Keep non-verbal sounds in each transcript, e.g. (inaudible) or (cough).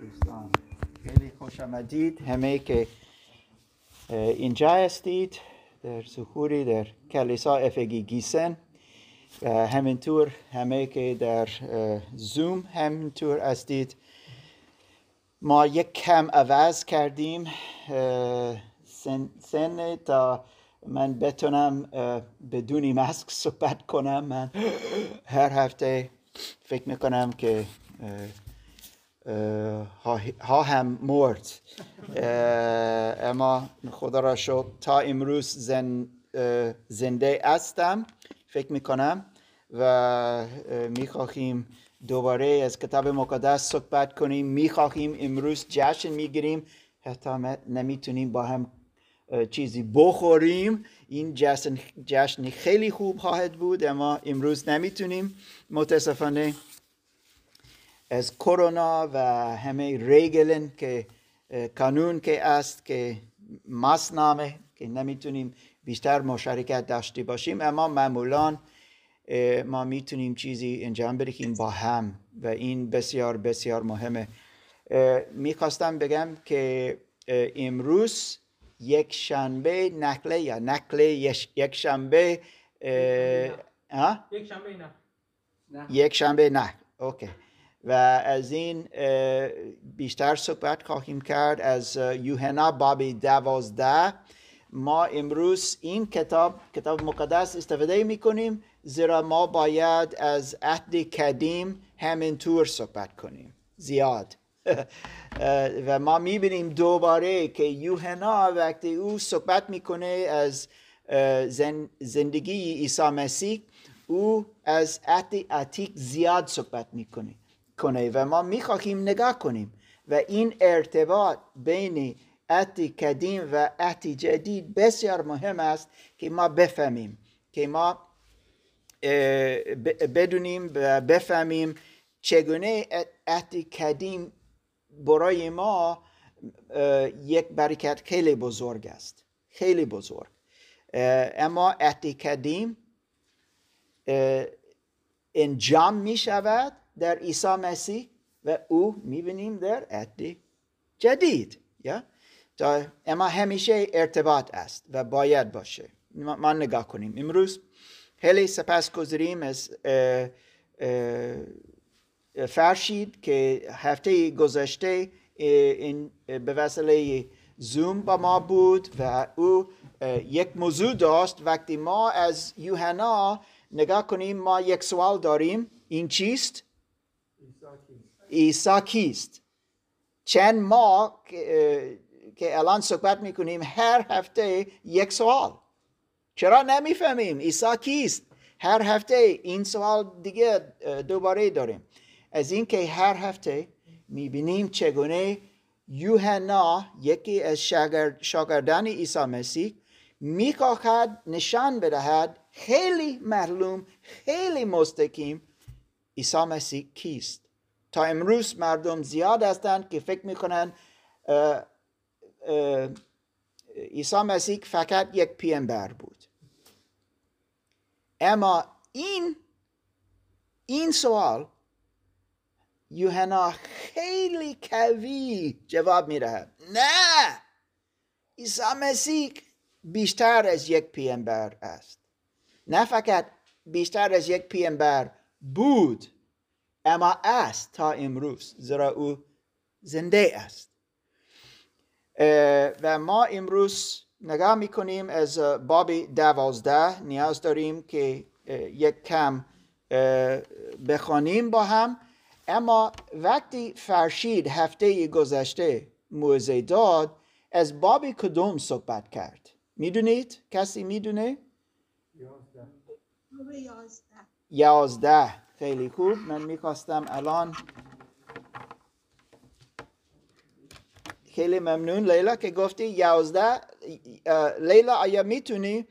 دوستان خیلی خوش آمدید. همه که اینجا هستید در سخوری در کلیسا افگی گیسن. همینطور همه که در زوم همینطور هستید. ما یک کم عوض کردیم. سن, سن تا من بتونم بدونی ماسک صحبت کنم. من هر هفته فکر می‌کنم که ها هم مرد. اما خدا را شد تا امروز زن زنده هستم فکر می‌کنم. و می‌خواهیم دوباره از کتاب مقدس صحبت کنیم. می‌خواهیم امروز جشن می‌گیریم. حتی نمی‌تونیم با هم چیزی بخوریم. این جشن, جشن خیلی خوب خواهد بود اما امروز نمی‌تونیم. متاسفانه از کرونا و همه ریگلن که قانون که است که ماسنامه که نمی‌تونیم بیشتر مشارکت داشته باشیم اما معمولا ما می‌تونیم چیزی انجام بدهیم با هم و این بسیار بسیار مهمه. می‌خواستم بگم که امروز یک شنبه نقله یا نقله یک شنبه یک شنبه نه. یک شنبه نه. اوکی. و از این بیشتر صحبت خواهیم کرد از یوهنا باب دوازده. ما امروز این کتاب کتاب مقدس استفاده می کنیم زیرا ما باید از عهد قدیم همینطور صحبت کنیم. زیاد. و ما می‌بینیم دوباره که یوهنا وقتی او صحبت می‌کنه از زندگی عیسی مسیح او از عهد عتیق زیاد صحبت می‌کنه کنه و ما می‌خواهیم نگاه کنیم و این ارتباط بین عهد قدیم و عهد جدید بسیار مهم است که ما بفهمیم که ما بدونیم و بفهمیم چگونه عهد قدیم برای ما یک برکت خیلی بزرگ است. خیلی بزرگ. اما عهد قدیم انجام می شود در عیسی مسیح و او می‌بینیم در عهد جدید. یا؟ اما همیشه ارتباط است و باید باشه. ما نگاه کنیم. امروز خیلی سپس گذاریم از فرشید که هفته گذشته این به وسیله زوم با ما بود و او یک موضوع داشت. وقتی ما از یوحنا نگاه کنیم ما یک سوال داریم. این چیست؟ عیسی کیست؟ چند ما که الان صحبت می‌کنیم هر هفته یک سوال. چرا نمی‌فهمیم عیسی کیست؟ هر هفته این سوال دیگه دوباره داریم. از اینکه هر هفته می‌بینیم چگونه یوحنا یکی از شاگردان عیسی مسیح می‌خواهد نشان بدهد خیلی معلوم خیلی مستقیم عیسی مسیح کیست. تا امروز مردم زیاد هستند که فکر می‌کنن عیسی مسیح فقط یک پیامبر بود. اما این این سوال یوحنا خیلی کوی جواب می‌دهد. نه! عیسی مسیح بیشتر از یک پیامبر است. نه فقط بیشتر از یک پیامبر بود اما است تا امروز زیرا او زنده است. و ما امروز نگاه می‌کنیم از باب دوازده. نیاز داریم که یک کم بخوانیم با هم. اما وقتی فرشید هفته گذشته موزه داد از باب کدوم صحبت کرد می‌دونید؟ کسی می‌دونه؟ یازده خیلی خوب من می‌خواستم الان خیلی ممنون لیلا که گفتی یازده لیلا آیا می‌تونی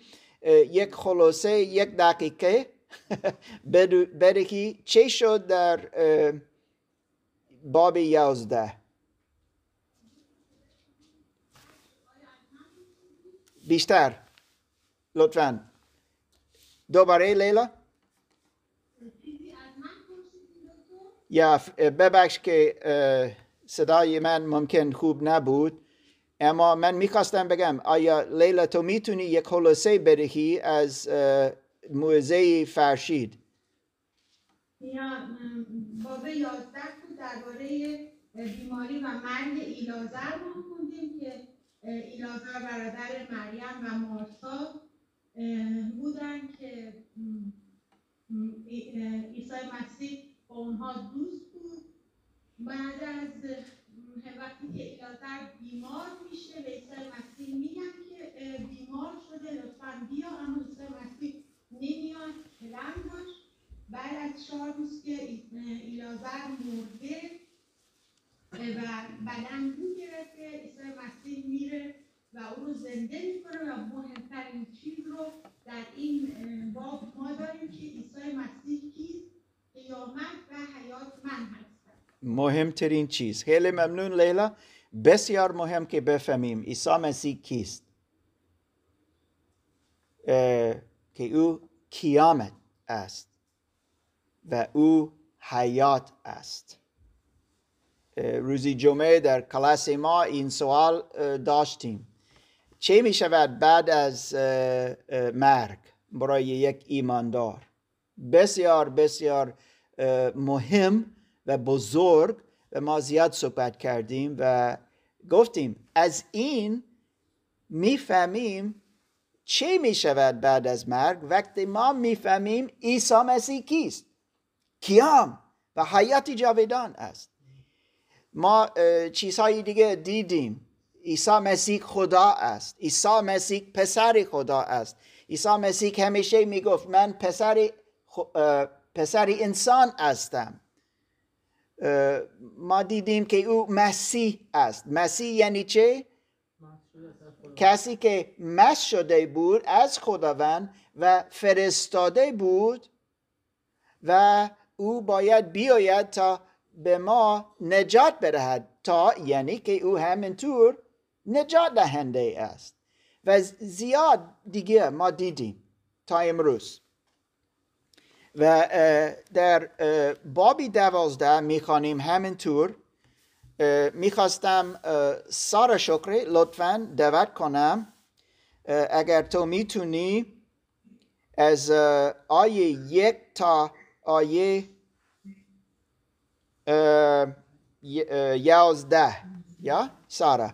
یک خلاصه یک دقیقه (laughs) بدهی چه شد در باب یازده؟ بیشتر. لطفا. دوباره لیلا؟ یا ببخش که صدای من ممکن خوب نبود. اما من می‌خواستم بگم آیا لیلا تو می‌تونی یک خلاصه بدهی از موزه فرشید. باب 11 بود درباره بیماری و مرگ ایلازر ما خوندیم که ایلازر برادر مریم و مارتا اه، بودن که عیسی مسیح با اونها دوست بود. بعد از وقتی که ایلازر بیمار میشه به عیسی مسیح میگن که بیمار شده لطفا بیا اما عیسی مسیح نمیاد داشت بعد از چهار روز که ای- ایلازر مرده و بدن رو گرفته عیسی مسیح میره و او رو زنده می‌کنه و مهمترین چیز رو در این باب ما داریم که عیسی مسیح کیست؟ قیامت و حیات من هستم. مهمترین چیز. خیلی ممنون لیلا. بسیار مهم که بفهمیم عیسی مسیح کیست. که او قیامت است و او حیات است. روزی جمعه در کلاس ما این سوال داشتیم. چه می شود بعد از مرگ؟ برای یک ایماندار. بسیار بسیار مهم و بزرگ و ما زیاد صحبت کردیم و گفتیم از این می‌فهمیم چه می شود بعد از مرگ؟ وقتی ما می‌فهمیم عیسی مسیح کیست؟ کیام؟ و حیات جاودان است. ما چیزهای دیگه دیدیم. عیسی مسیح خدا است. عیسی مسیح پسر خدا است. عیسی مسیح همیشه می‌گفت من پسر پسر انسان هستم. ما دیدیم که او مسیح است. مسیح یعنی چه؟ کسی که مس شده بود از خداوند و فرستاده بود و او باید بیاید تا به ما نجات بدهد تا یعنی که او همینطور نجات دهنده است. و زیاد دیگه ما دیدیم تا امروز. و در بابی دوازده می‌خوانیم همینطور. می‌خواستم سارا شکری لطفا دعوت کنم. اگر تو می‌تونی از آیه یک تا آیه یازده. یا سارا؟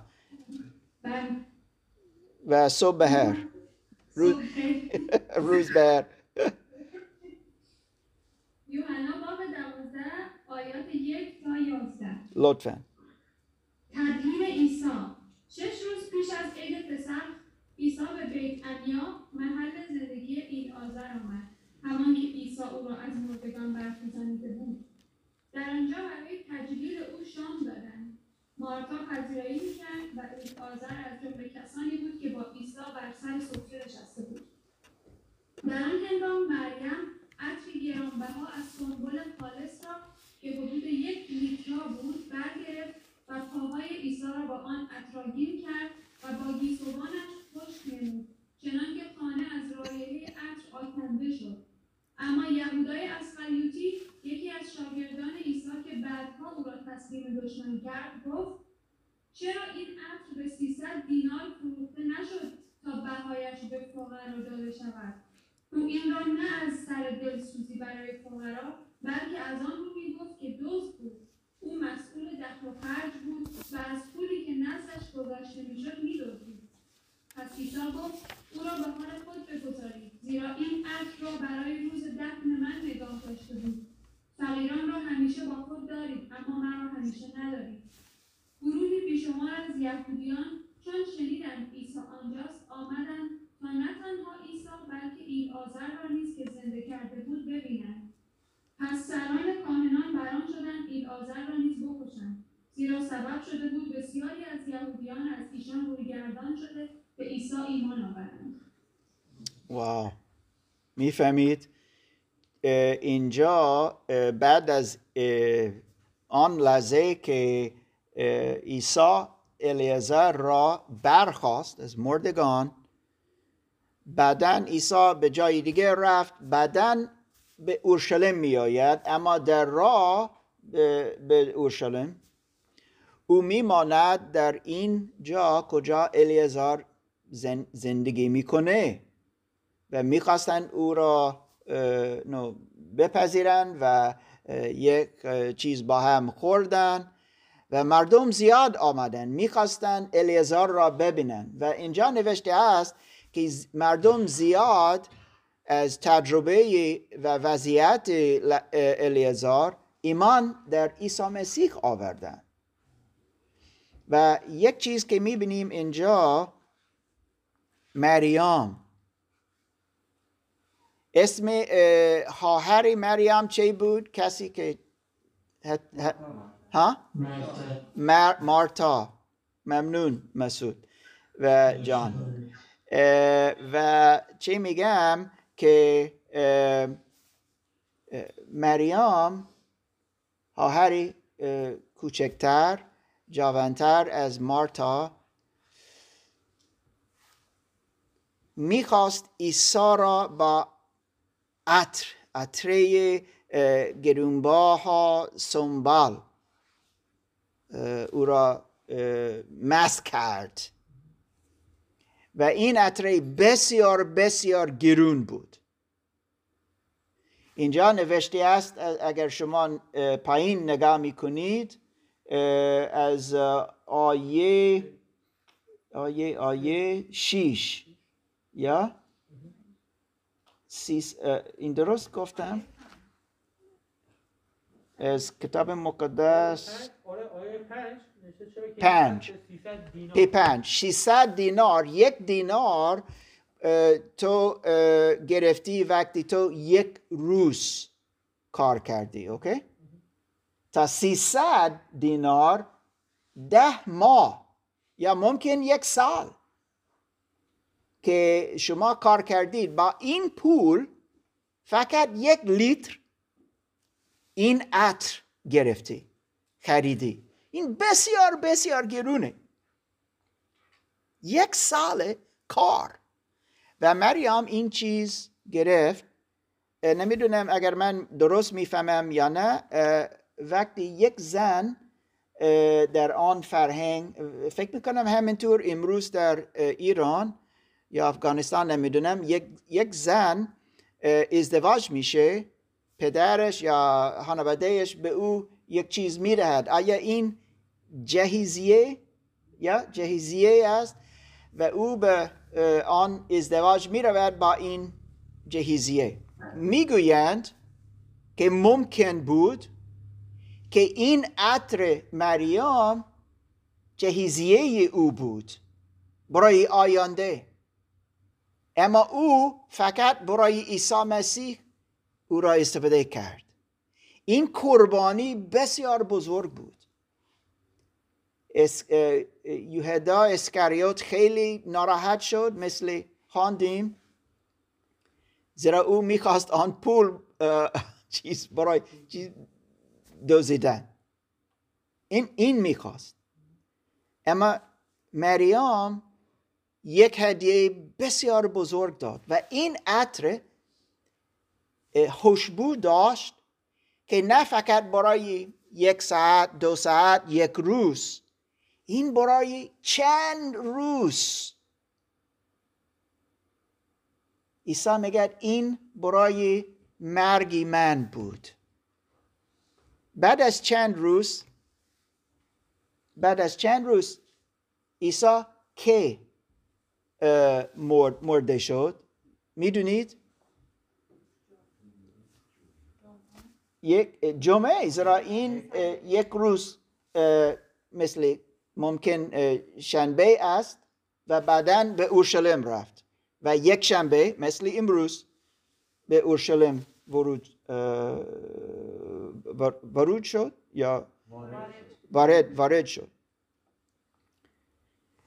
و صبح (laughs) بهر روز. روز بهر یوحنا باب دوازده آیات یک تا یازده. لطفا. تدهین عیسی. شش روز پیش از عید پسح عیسی به بیت انیا محل زندگی این آذر آمد. همان که عیسی او را از مردگان برخیزانیده بود. در آنجا برای تجلیل او شام دادند. مارتا پذیرایی می‌کرد و آذر از جمله کسانی بود که با عیسی بر سر سفره نشسته بود. در آن هنگام مریم عطری گرانبها از سنبل خالص را که حدود یک لیترا بود برگرفت و پاهای عیسی را با آن اطراگین کرد و با گیسوانش خشک نمود چنانکه خانه از رایحه عطر آکنده شد. اما یهودای اسخریوطی یکی از شاگردان عیسی که بعدها او را تسلیم دشمن کرد گفت چرا این عطر به سیصد دینار فروخته نشد تا بهایش به فقرا داده شود؟ او این را نه از سر دلسوزی برای فقرا بلکه از آن رو می‌گفت که دزد بود. او مسئول دخل و خرج بود و از پولی که نزدش گذاشته می‌شد میدزدید پس عیسی گفت او را به حال خود بگذارید زیرا این عطر را برای روز دفن من نگاه داشته بود. فقیران را همیشه با خود دارید اما من را همیشه ندارید. گروهی بیشمار از یهودیان چون شنیدند عیسی آنجاست آمدند تا نه تنها عیسی بلکه این آذر را نیز که زنده کرده بود ببینند. پس سران کاهنان بران شدند این آذر را نیز بکشند شده بود بسیاری از یهودیان از ایشان روی گردان شده به عیسی ایمان آورند واو. می‌فهمید؟ اینجا بعد از آن لحظه که عیسی الیعزر را برخواست از مردگان بعدا عیسی به جای دیگه رفت بعدا به اورشلیم می آید اما در راه به اورشلیم او میماند در این جا کجا الیازار زن- زندگی می‌کنه و می‌خواستن او را بپذیرن و یک چیز با هم خوردن و مردم زیاد آمدن. می‌خواستن الیازار را ببینن و اینجا نوشته است که مردم زیاد از تجربه و وضعیت الیازار ایمان در عیسی مسیح آوردن. و یک چیز که می‌بینیم اینجا مریم اسم اه، خواهر مریم چه بود؟ کسی که ها؟ مار- مارتا. ممنون مسعود و جان. و چه میگم که مریم خواهری اه، کوچکتر جوانتر از مارتا می‌خواست عیسی را با عطر عطره اه، گرونبها سنبال او را مس کرد. و این عطره بسیار بسیار گرون بود. اینجا نوشته است اگر شما پایین نگاه می‌کنید از آیه آیه آیه شیش. یا؟ سیس این درست گفتم؟ از کتاب مقدس پنج. نوشته شده که پنج. 300 دینار. پی پنج 600 دینار یک دینار تو گرفتی وقتی تو یک روز کار کردی اوکی؟ تا 300 دینار ده ماه. یا ممکن یک سال. که شما کار کردید با این پول فقط یک لیتر این عطر گرفتی خریدی. این بسیار بسیار گرونه. یک سال کار. و مریم این چیز گرفت. نمی‌دونم اگر من درست می‌فهمم یا نه. وقتی یک زن در آن فرهنگ فکر می‌کنم همینطور امروز در ایران یا افغانستان نمی‌دونم یک, یک زن ازدواج میشه پدرش یا خانوادهش به او یک چیز می‌دهد. آیا این جهیزیه یا جهیزیه است و او به آن ازدواج می رود با این جهیزیه؟ می‌گویند که ممکن بود که این عطر مریم جهیزیه او بود برای آینده. اما او فقط برای عیسی مسیح او را استفاده کرد. این قربانی بسیار بزرگ بود. اس... یهودا اسخریوط خیلی ناراحت شد مثل خواندیم. زیرا او می‌خواست آن پول (laughs) چیز برای چیز دزدیدن. این این می‌خواست. اما مریم یک هدیه بسیار بزرگ داد و این عطر خوشبو داشت که نه فقط برای یک ساعت دو ساعت یک روز این برای چند روز. عیسی میگه این برای مرگی من بود. بعد از چند روز بعد از چند روز عیسی که مرد مرده شد می‌دونید؟ یک جمعه زیرا این یک روز مثل ممکن شنبه است و بعدا به اورشلیم رفت و یک شنبه مثل امروز به اورشلیم ورود ورود شد یا وارد وارد شد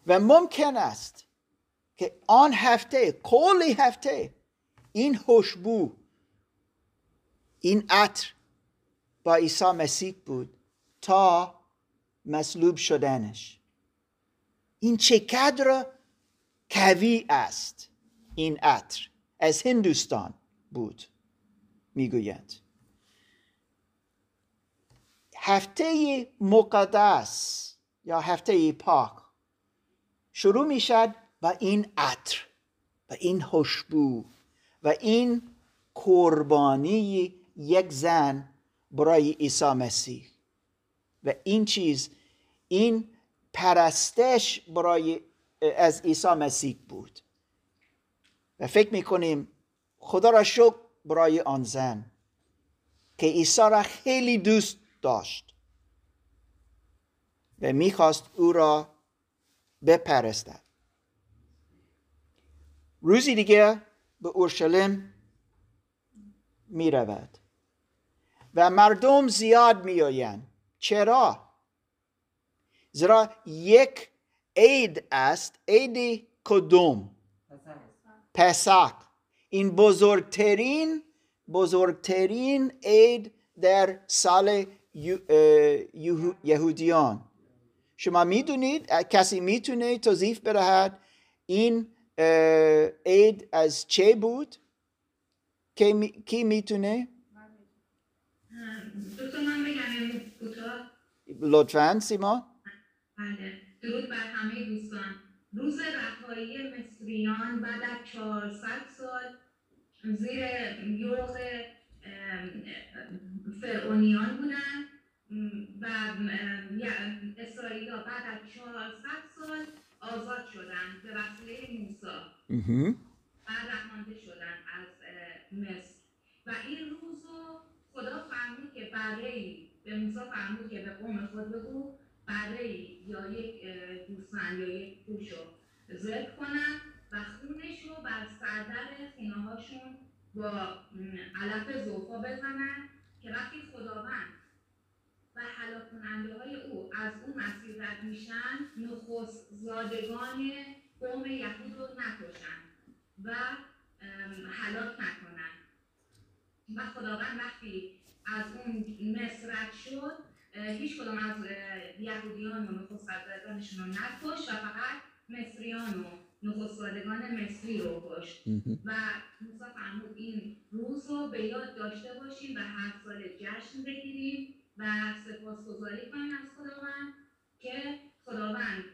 و ممکن است که آن هفته کلی هفته این خوشبو این عطر با عیسی مسیح بود تا مصلوب شدنش این چقدر قوی است این عطر از هندوستان بود می‌گویند هفته مقدس یا هفته پاک شروع می شد و این عطر و این خوشبو و این قربانی یک زن برای عیسی مسیح. و این چیز این پرستش برای از عیسی مسیح بود. و فکر می‌کنیم خدا را شکر برای آن زن که عیسی را خیلی دوست داشت و می‌خواست او را بپرستد. روزی دیگه به اورشلیم می رود و مردم زیاد می آیند چرا؟ زیرا یک عید است عید کدوم؟ پسک این بزرگترین بزرگترین عید در سال یهودیان. شما می‌دونید کسی می‌تونه توضیح بدهد این عید از چه بود؟ کی می‌تونه؟ لطفا سیما. بله درود بر همه دوستان. روز رهایی مصریان بعد از 400 سال زیر یوغ فرعونیان بودن و اسرائیل بعد از 400 سال آزاد شدن به وسیله موسی. بعد رهانده شدن از مصر. و این روز رو خدا فرمود که برای به موسی فرمود که به قوم خود بگو برای یا یک گوسفند یا یک گوش رو ذبح کنن و خونش رو بر سردر خینه هاشون با علف زوفا بزنن که وقتی خداوند و حلاک کننده های او از اون مسیر رد میشن نخست زادگان قوم یهود رو نکشن و حلاک نکنن. و خداوند وقتی از اون مصر شد هیچ کدام از یهودیان و نخستوادگانشون رو نکش و فقط مصریان نخستوادگان مصری رو کشت. و موسی فرمود این روز رو به یاد داشته باشیم و هر سال جشن بگیریم و سپاسگزاری کنیم از خداوند که خداوند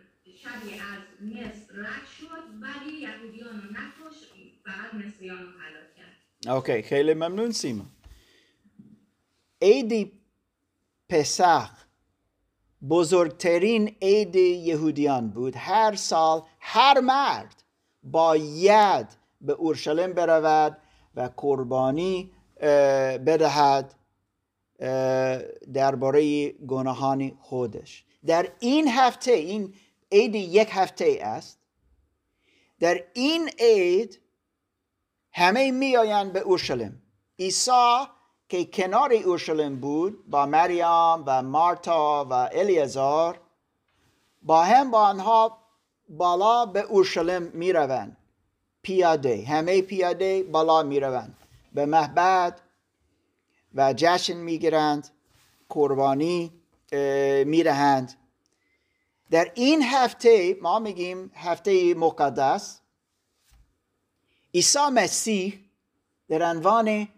شبی از مصر رد شد ولی یهودیان رو نکش فقط مصریان رو کرد. اوکی خیلی ممنون سیما. عید پسخ بزرگترین عید یهودیان بود. هر سال هر مرد باید به اورشلیم برود و قربانی بدهد درباره گناهان خودش. در این هفته این عید یک هفته است. در این عید همه میآیند به اورشلیم. عیسی که کنار اورشلیم بود با مریم و مارتا و الیازار با هم با آنها بالا به اورشلیم می روند پیاده همه پیاده بالا می روند به محبت و جشن می گیرند قربانی می رهند در این هفته ما میگیم هفته مقدس عیسی مسیح در عنوان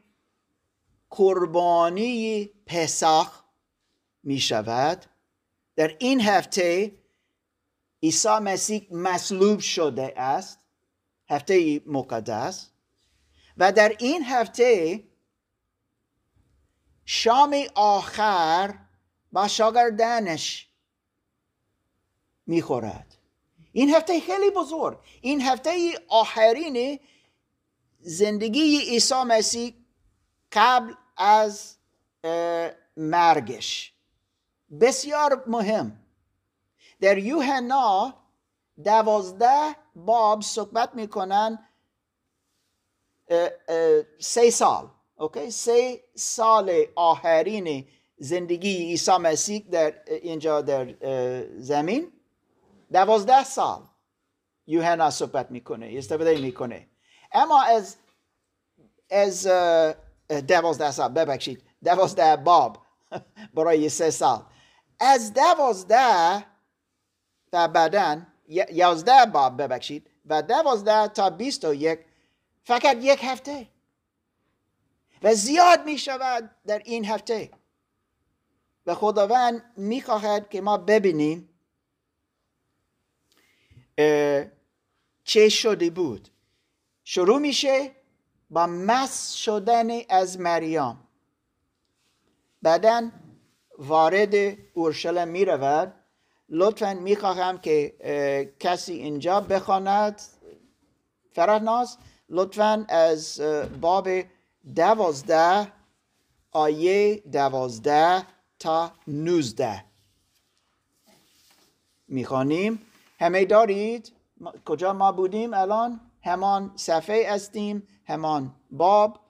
قربانی پسخ می شود در این هفته عیسی مسیح مصلوب شده است هفته مقدس. و در این هفته شام آخر با شاگردانش می‌خورد. این هفته خیلی بزرگ. این هفته آخرین زندگی عیسی مسیح قبل از مرگش. بسیار مهم. در یوحنا دوازده باب صحبت می‌کنن سه سال. اوکی؟ سه سال آخرین زندگی عیسی مسیح در اینجا در زمین. دوازده سال یوحنا صحبت می‌کنه استفاده می‌کنه. اما از از دوازده سال ببخشید دوازده باب برای سه سال از دوازده و بعدا یازده باب ببخشید و دوازده تا بیست و یک فقط یک هفته و زیاد می شود در این هفته و خداوند می‌خواهد که ما ببینیم چه شده بود شروع میشه با مس شدن از مریم بعدا وارد اورشلیم می رود لطفا می خواهم که کسی اینجا بخواند. فرهناز لطفا از باب دوازده آیه دوازده تا نوزده. می‌خوانیم. همه دارید؟ کجا ما بودیم الان؟ همان صفحه هستیم. همان باب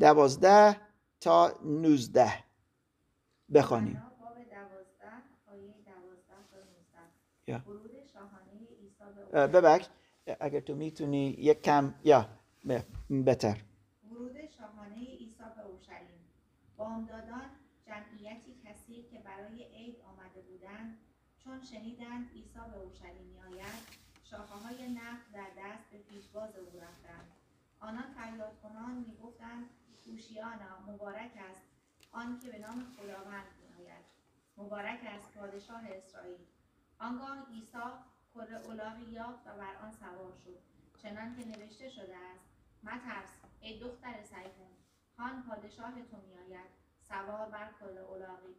دوازده تا نوزده. بخوانیم. ببخش. اگر تو می‌تونی یک کم یا بهتر. ورود شاهانه عیسی به اورشلیم. بامدادان جمعیتی کثیر که برای عید آمده بودند چون شنیدند عیسی به اورشلیم میآید شاخههای نخل در دست به پیشواز او رفتند. آنان فریاد کنان می‌گفتند هوشیانا مبارک است آن که به نام خداوند میآید مبارک است پادشاه اسرائیل. آنگاه عیسی کره الاغی یافت و بر آن سوار شد. چنان که نوشته شده است مترس ای دختر سیمون خان پادشاه تو میآید سوار بر کل الاغی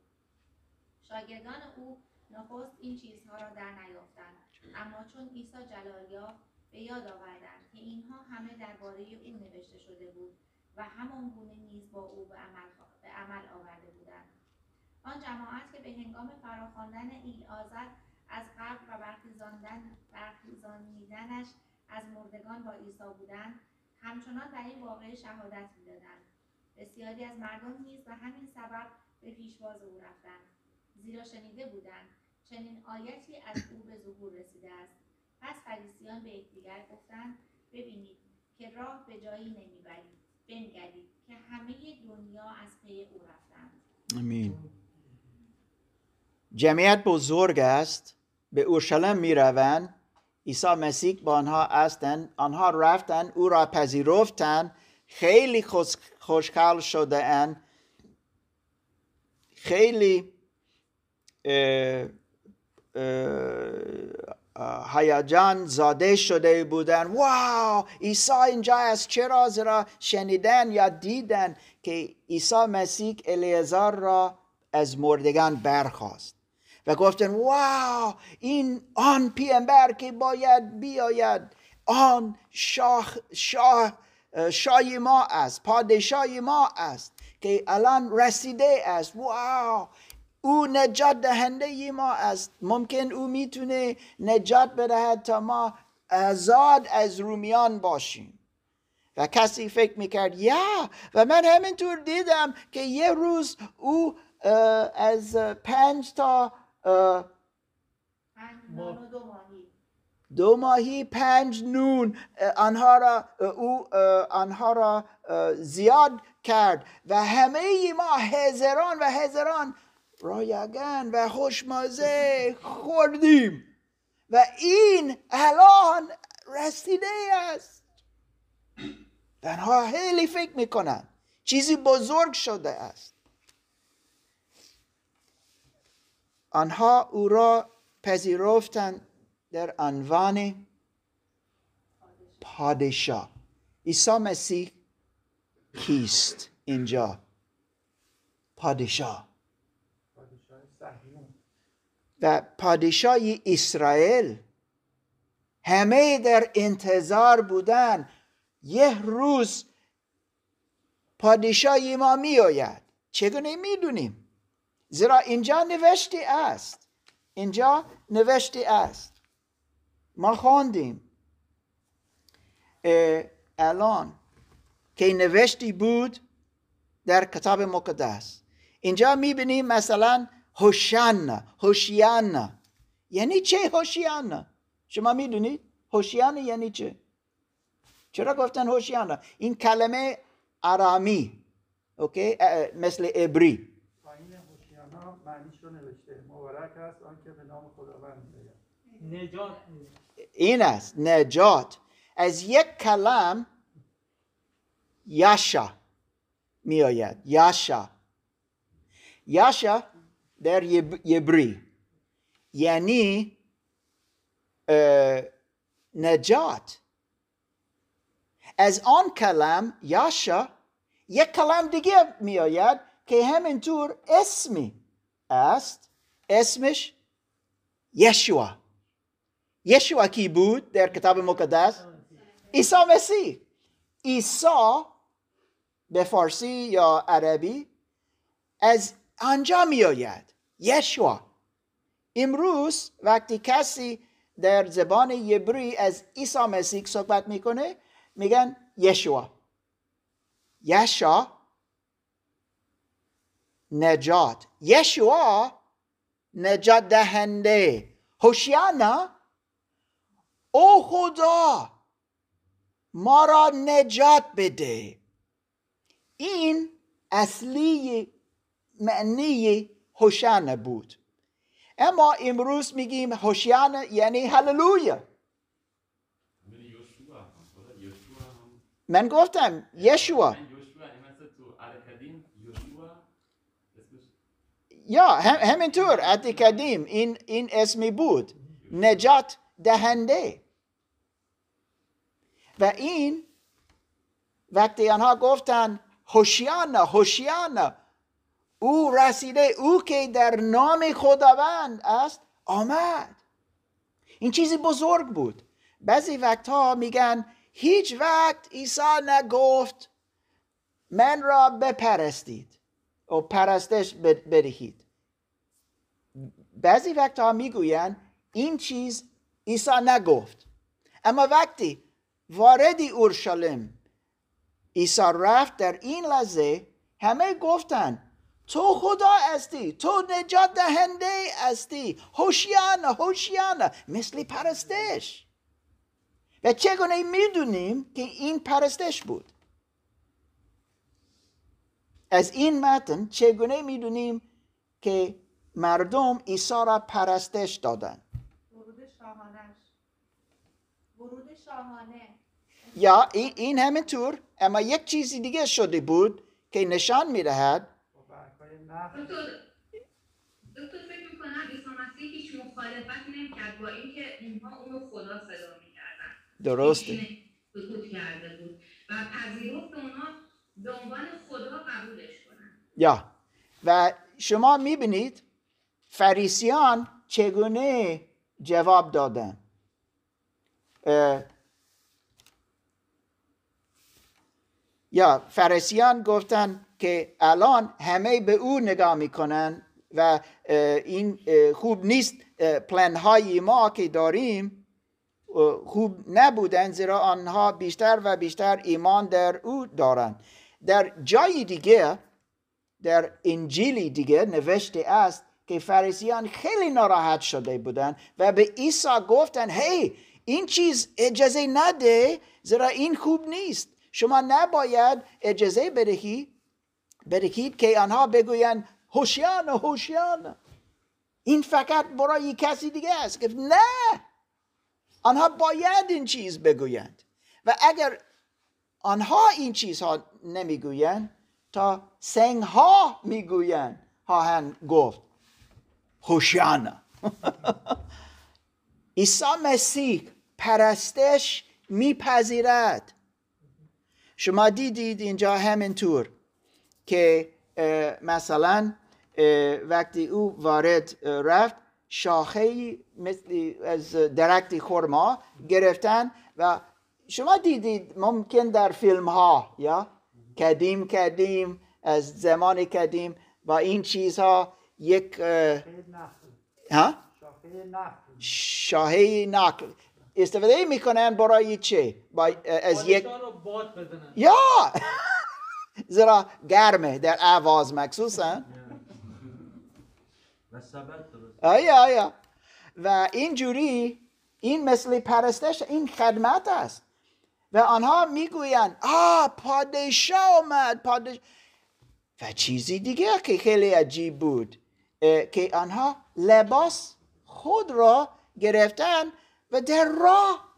شاگردان او نخست این چیزها را در نیافتند اما چون عیسی جلال یافت به یاد آوردند که اینها همه درباره او نوشته شده بود و همان گونه نیز با او به عمل, به عمل آورده بودند. آن جماعت که به هنگام فراخواندن ایلعازر از قبر و برخیزاندن برخیزانیدنش از مردگان با عیسی بودند همچنان در این واقعه شهادت می‌دادند. بسیاری از مردم نیز به همین سبب به پیشواز او رفتند زیرا شنیده بودند چنین آیتی از او به ظهور رسیده است. پس فریسیان به یکدیگر گفتند ببینید که راه به جایی نمی‌برید. بنگرید که همه دنیا از پی او رفتند. امین جمعیت بزرگ است به اورشلیم می روند عیسی مسیح با آنها هستند. آنها رفتن او را پذیرفتند. خیلی خوش- خوشحال شده اند خیلی هیجان زاده شده بودن. واو! عیسی اینجا است. چرا زیرا شنیدن یا دیدن که عیسی مسیح الیعزر را از مردگان برخواست و گفتن واو! این آن پیامبر که باید بیاید آن شاه شاه شاه ما است پادشاه ما است که الان رسیده است. واو! او نجات دهنده ما است. ممکن او می‌تونه نجات بدهد تا ما آزاد از رومیان باشیم. و کسی فکر می‌کرد یا و من همینطور دیدم که یه روز او از پنج تا دو ماهی پنج نون آنها را او آنها را زیاد کرد. و همه ما هزاران و هزاران رایگان و خوشمزه خوردیم. و این الان رسیده است. آنها خیلی فکر می‌کنند چیزی بزرگ شده است. آنها او را پذیرفتند در عنوان پادشاه. عیسی مسیح کیست اینجا؟ پادشاه. و پادشاهی اسرائیل همه در انتظار بودن. یه روز پادشاهی ما می آید چگونه می دونیم زیرا اینجا نوشته است. اینجا نوشته است. ما خواندیم الان که نوشتی بود در کتاب مقدس. اینجا می‌بینیم مثلا هوشیانا هوشیانا یعنی چه هوشیانا شما می‌دونید هوشیانا یعنی چه؟ چرا گفتن هوشیانا این کلمه آرامی اوکی؟ مثل عبری. معنیش رو نوشته. مبارک است آنکه به نام خداوند میآید. نجات. این است. نجات. از یک کلم یاشا می آید یاشا. یاشا در یب- یبری. یعنی نجات. از آن کلم یاشا یک کلم دیگه می آید که همینطور اسمی است. اسمش یشوا. یشوا کی بود در کتاب مقدس؟ عیسی مسیح. عیسی به فارسی یا عربی از آنجا می آید یشوا امروز وقتی کسی در زبان یبری از عیسی مسیح صحبت می‌کنه میگن یشوا یشا نجات. یشوا نجات دهنده. هوشیانا او خدا ما را نجات بده. این اصلی معنی هوشانه بود. اما امروز میگیم هوشیانه یعنی هللویا. من گفتم یشوا یا هم, همینطور عهد قدیم این, این اسمی بود. نجات دهنده. و این وقتی آنها گفتن هوشیانه هوشیانه او رسیده او که در نام خداوند است آمد. این چیزی بزرگ بود. بعضی وقتها میگن هیچ وقت عیسی نگفت من را بپرستید و پرستش بد- بدهید. بعضی وقتها می‌گویند این چیز عیسی نگفت. اما وقتی وارد اورشلیم عیسی رفت در این لحظه همه گفتن تو خدا هستی تو نجات دهنده هستی هوشیانه هوشیانه مثل پرستش. و چگونه می‌دونیم که این پرستش بود؟ از این متن چگونه می‌دونیم که مردم عیسی را پرستش دادن؟ ورود شاهانش ورود شاهانه. یا این, این همینطور اما یک چیزی دیگه شده بود که نشان می‌دهد نخل دکتر فکر می‌کنم عیسی مسیح هیچ مخالفتی نمی‌کرد با اینکه اینها اونو خدا صدا می‌کردن. درسته. سکوت کرده بود و پذیرفت اونا به عنوان خدا قبولش کنن. یا. و شما می‌بینید فریسیان چگونه جواب دادن؟ یا فریسیان گفتن که الان همه به او نگاه می‌کنن و این خوب نیست پلن های ما که داریم خوب نبودن زیرا آنها بیشتر و بیشتر ایمان در او دارند در جای دیگه در انجیلی دیگه نوشته است که فریسیان خیلی ناراحت شده بودند و به عیسی گفتن هی این چیز اجازه نده زیرا این خوب نیست. شما نباید اجازه بدهی بدهید که آنها بگویند هوشیانه هوشیانه این فقط برای کسی دیگه است گفت نه! آنها باید این چیز بگویند. و اگر آنها این چیزها نمی‌گویند تا سنگ ها می‌گویند خواهند گفت هوشیانه (laughs) عیسی مسیح پرستش میپذیرد. شما دیدید اینجا همینطور. که مثلا وقتی او وارد رفت شاخه مثل از درخت خرما گرفتن و شما دیدید ممکن در فیلم ها یا قدیم قدیم از زمان قدیم با این چیزها یک ها؟ شاهه نقل. استفاده می‌کنن برای چه؟ با از یک یا (laughs) زیرا گرمه در آواز مخصوصا. آیا آیا. و اینجوری این مثل پرستش این خدمت است. و آنها می‌گویند آ پادشاه آمد پادش. و چیزی دیگه که خیلی عجیب بود که آنها لباس خود را گرفتن و در راه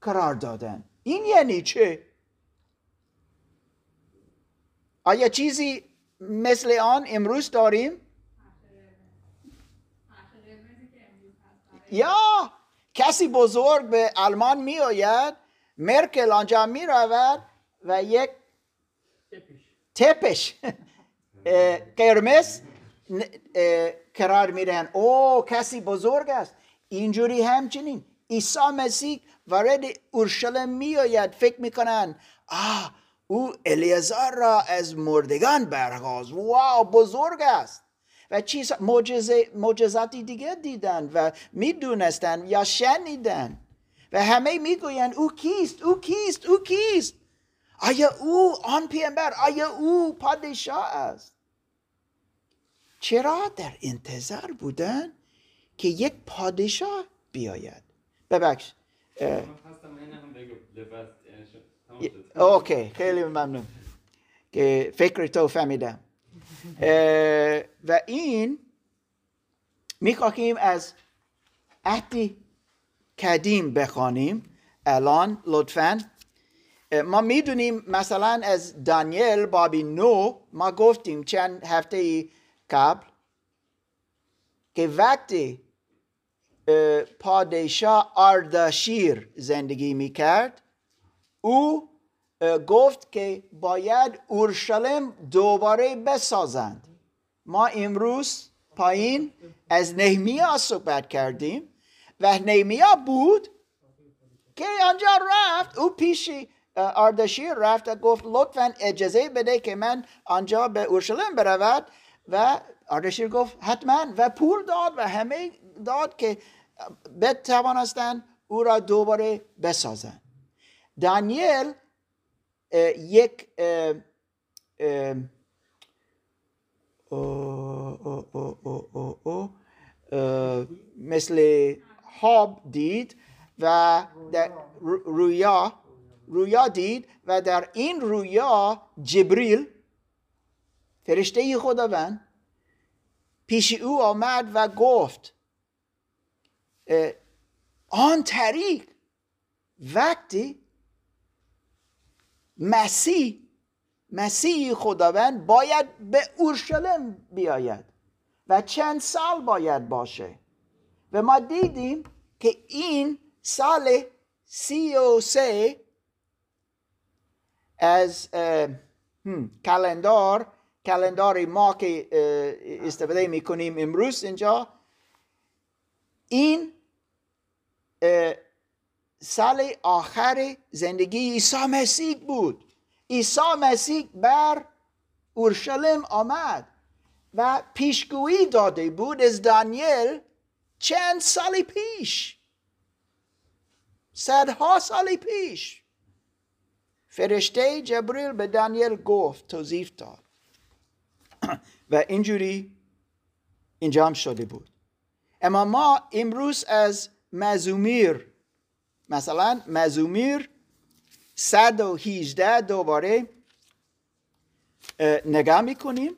قرار دادن. این یعنی چه؟ آیا چیزی مثل آن امروز داریم؟ یا کسی بزرگ به آلمان می آید مرکل آنجا می رود و یک تپش قرمز قرار میدن او کسی بزرگ است. اینجوری همچنین عیسی مسیح وارد اورشلیم میآید. فکر می‌کنن آه او الیازار را از مردگان برخواست واو بزرگ است. و چیز معجزاتی دیگه دیدن و می‌دونستن یا شنیدن. و همه می‌گویند او کیست؟ او کیست؟ او کیست؟ آیا او آن پیامبر؟ آیا او پادشاه است؟ چرا در انتظار بودن که یک پادشاه بیاید؟ ببخش اوکی خیلی ممنون. که فکر تو فهمیدم. و این می‌خواهیم از عهد قدیم بخوانیم. الان لطفا. ما می‌دونیم مثلا از دانیل بابی نو ما گفتیم چند هفته قبل که وقتی اه، پادشاه اردشیر زندگی می‌کرد او گفت که باید اورشلیم دوباره بسازند. ما امروز پایین از نهمیا صحبت کردیم و نهمیا بود که آنجا رفت. او پیش اه، اردشیر رفت و گفت لطفا اجازه بده که من آنجا به اورشلیم برود. و اردشیر گفت حتما و پول داد و همه داد که بتوانستند او را دوباره بسازند. دانیل یک مثل خواب دید و در رو- رویا رویا دید و در این رویا جبریل فرشته خداوند پیش او آمد و گفت آن طریق وقتی مسیح مسیح خداوند باید به اورشلیم بیاید و چند سال باید باشه. و ما دیدیم که این سال سی و سه از کلندار کلندار ما که استفاده می‌کنیم امروز اینجا این سال آخر زندگی عیسی مسیح بود. عیسی مسیح بر اورشلیم آمد و پیشگویی داده بود از دانیل چند سال پیش. صدها سال پیش. فرشته جبریل به دانیل گفت توضیح داد. (clears throat) و اینجوری انجام شده بود. اما ما امروز از مزومیر مثلا مزومیر 118 دوباره اه، نگاه می‌کنیم.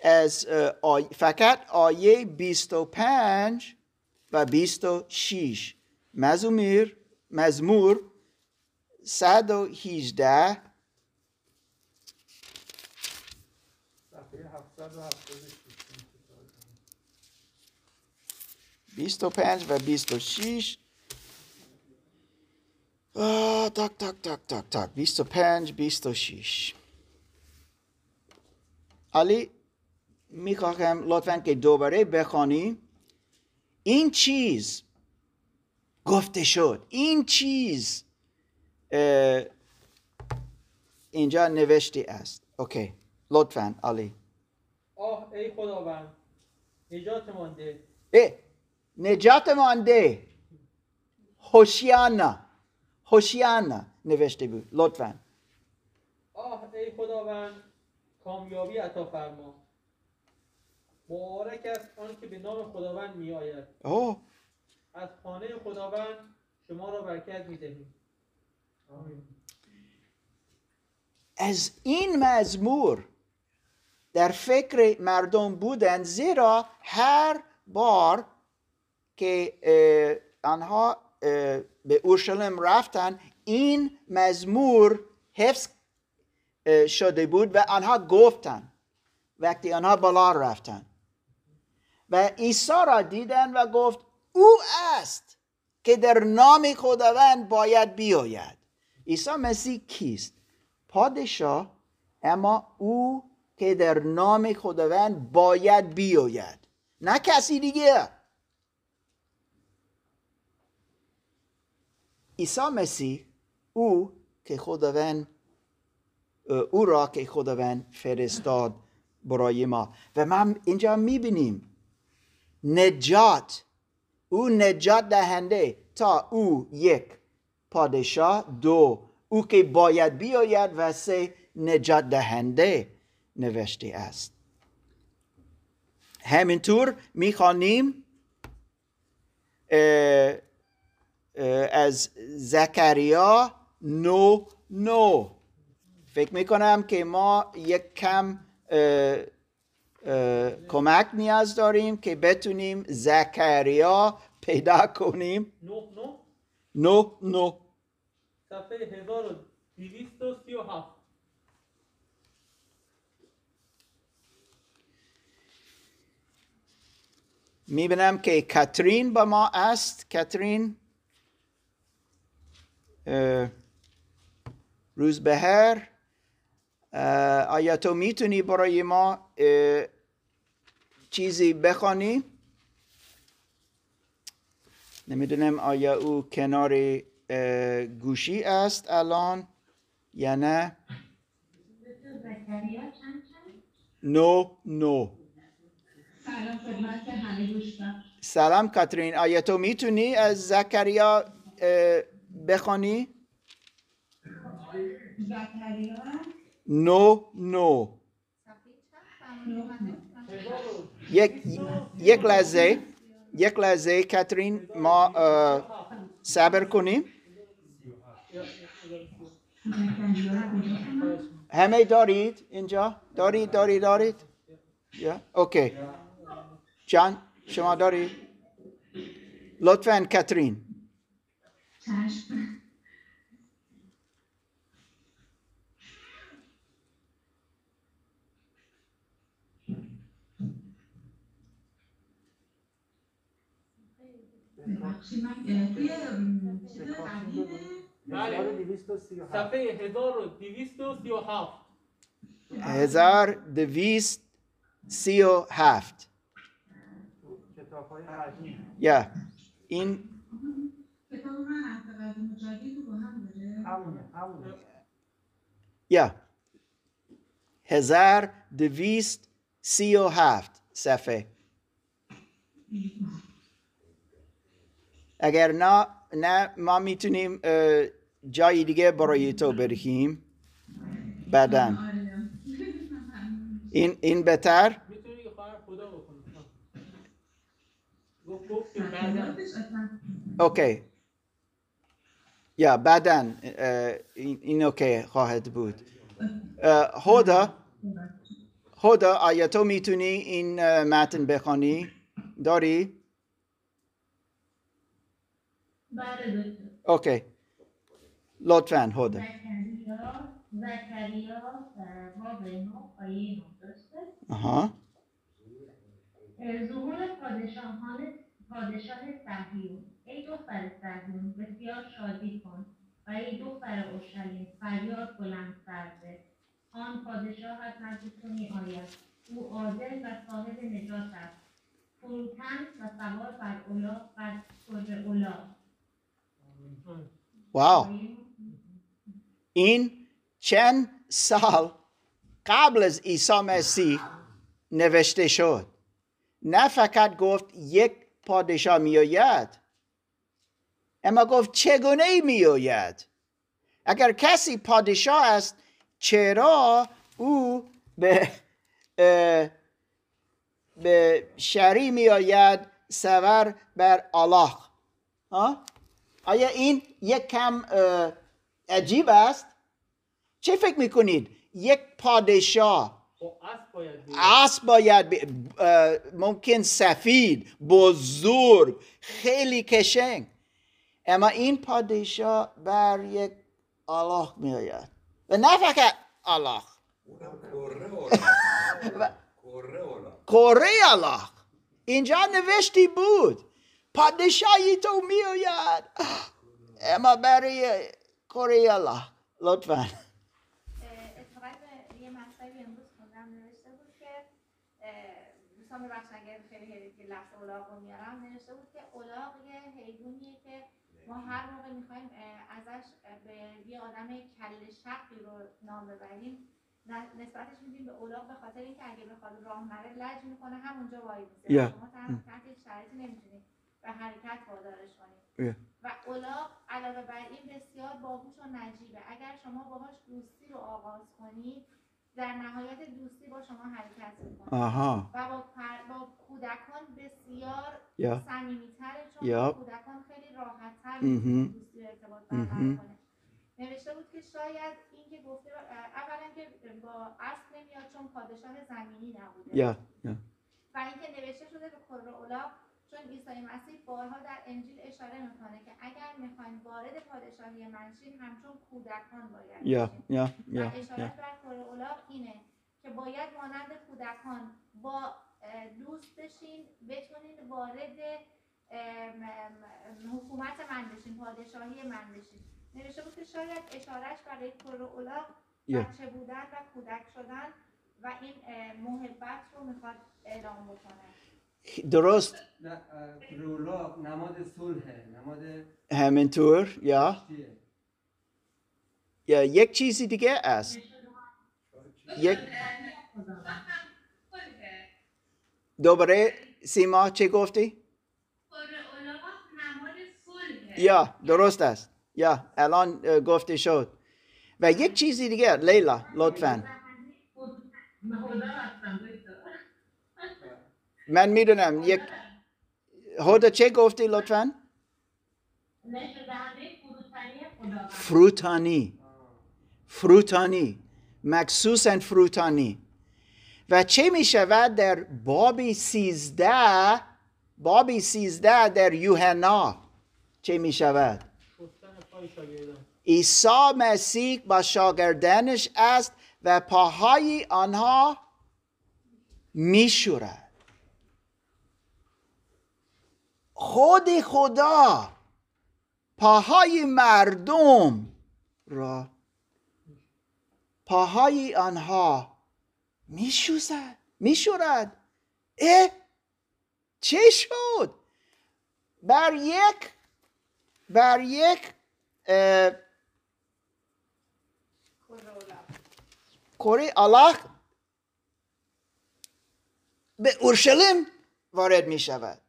از آی... فقط آیه 25 و 26 مزمور مزمور 118 صفحه 776 25 و 26 آه، تاک تاک تاک تاک تاک. 25 26 علی می‌خواهم لطفا که دوباره بخوانی. این چیز گفته شد. این چیز اینجا نوشته است. اوکی. لطفا علی. آه ای خداوند. نجات مانده اه نجات مانده هوشیانا هوشیانا نوشته بود. لطفا. آه ای خداوند کامیابی عطا فرما. مبارک است آن که به نام خداوند می آید اوه. از خانه خداوند شما را برکت می دهیم از این مزمور در فکر مردم بودن زیرا هر بار که آنها به اورشلیم رفتن این مزمور حفظ شده بود و آنها گفتن وقتی آنها بالا رفتن. و عیسی را دیدن و گفت او است که در نام خداوند باید بیاید. عیسی مسیح کیست؟ پادشاه اما او که در نام خداوند باید بیاید. نه کسی دیگه. عیسی مسیح او که خداوند او را که خداوند فرستاد برای ما. و ما اینجا می‌بینیم نجات او نجات دهنده تا او یک پادشاه دو او که باید بیاید و سه نجات دهنده نوشته است. همینطور می‌خوانیم از زکریا نو نو. فکر می‌کنم که ما یک کم اه، اه، کمک نیاز داریم که بتونیم زکریا پیدا کنیم. نو نو؟ صفحه 1237 می‌بینم که کاترین با ما است. کاترین؟ روز بهر آیا تو می‌تونی برای ما چیزی بخوانی نمی‌دونم آیا او کنار گوشی است الان یا نه؟ نو نو سلام کاترین آیا تو می‌تونی از زکریا بخوانی؟ نو نو؟ یک یک لحظه یک لحظه کاترین ما صبر کنیم. همه دارید اینجا؟ دارید دارید دارید؟ یا اوکی. جان شما دارید؟ لطفا کاترین. چشم. ببخشید. من اه، توی ام، چیز قدیمه. بله. صفحه 1237 هزار دویست سی و هفت. کتاب های این یا. هزار دویست سی و هفت صفحه. اگر نه نه ما می‌تونیم جای دیگه برای تو بریم. بعدا. این این بهتر؟ می‌تونی خواهر خدا بکنی گفت گفت که بعدا یادش اصلا اوکی یا بعدا اه، این این اوکی خواهد بود. اه، هدا هدا آیا تو می‌تونی این متن بخوانی داری؟ بله اوکی. لطفا هدا زکریا باب آیه درسته؟ آها. ظهور پادشاهان پادشاه صهیون ای دختر صهیون بسیار شادی کن. و ای دختر اورشلیم فریاد بلند سرده آن پادشاه از نزد تو می آید او عادل و صاحب نجات است. فروتن و سوار بر اولا بر سر اولا. واو. این چند سال قبل از عیسی مسیح نوشته شد. نه فقط گفت یک پادشاه میآید. اما گفت چگونه میآید اگر کسی پادشاه است چرا او به به شری میآید سوار بر ها؟ آیا این یک کم عجیب است؟ چه فکر می‌کنید؟ یک پادشاه خب اسب باید باید ممکن سفید بزرگ خیلی کشنگ اما این پادشاه بر یک الله میآید. و نه فقط الله (laughs) کره الله اینجا نوشتی بود. پادشاهی تو میآید. اما برای کره الله لطفا. دوستان ببخشن اگر خیلی لفظ اولاغ رو میارم. نوشته بود که اولاغ یه حیوانیه که ما هر موقع می‌خوایم ازش به یه آدم کل شقی رو نام ببریم نسبتش میدیم به اولاغ به خاطر اینکه اگه بخواد راه نره لج می‌کنه همونجا وای میسه Yeah. شما تحت هیچ شرایطی نمی‌تونید به حرکت وادارش کنید Yeah. و اولاغ علاوه بر این بسیار باهوش و نجیبه اگر شما باهاش دوستی رو آغاز کنید در نهایت دوستی با شما حرکت می‌کنه آها و با, پر... با کودکان بسیار یا صمیمیتره چون. با کودکان خیلی راحتتر. می‌تونه دوستی و ارتباط برقرار. کنه نوشته بود که شاید این که گفته اولا که با اسب نمیاد چون پادشاه زمینی نبوده یا یا و اینکه نوشته شده به کره اولاغ چون عیسی مسیح بارها در انجیل اشاره می‌کنه که اگر می‌خواین وارد پادشاهی من شین همچون کودکان باید یا بشین. یا و یا اشارت بر اینه که باید مانند کودکان با دوست بشین بتونین وارد حکومت من بشین پادشاهی من بشین نوشته بود که شاید اشارش برای یا. بچه بودن و کودک شدن و این محبت رو می‌خواد اعلام بکنه درست؟ رولا نماد صلحه نماد همینطور یا؟ یا یک چیزی دیگه است؟ یک دوباره سیما چه گفتی؟ یا درست است. یا الان گفته شد. و یک چیزی دیگه لیلا لطفا. من می‌دونم. یک هدا چه گفتی لطفا؟ فروتانی. فروتانی. مخصوصا فروتانی. و چه می شود در بابی سیزده بابی سیزده در یوحنا؟ چه می شود عیسی مسیح با شاگردانش است و پاهای آنها می شورد خود خدا پاهای مردم را پاهای آنها می شوزد می شورد اه چه شد؟ بر یک بر یک کره الله به اورشلیم وارد می شود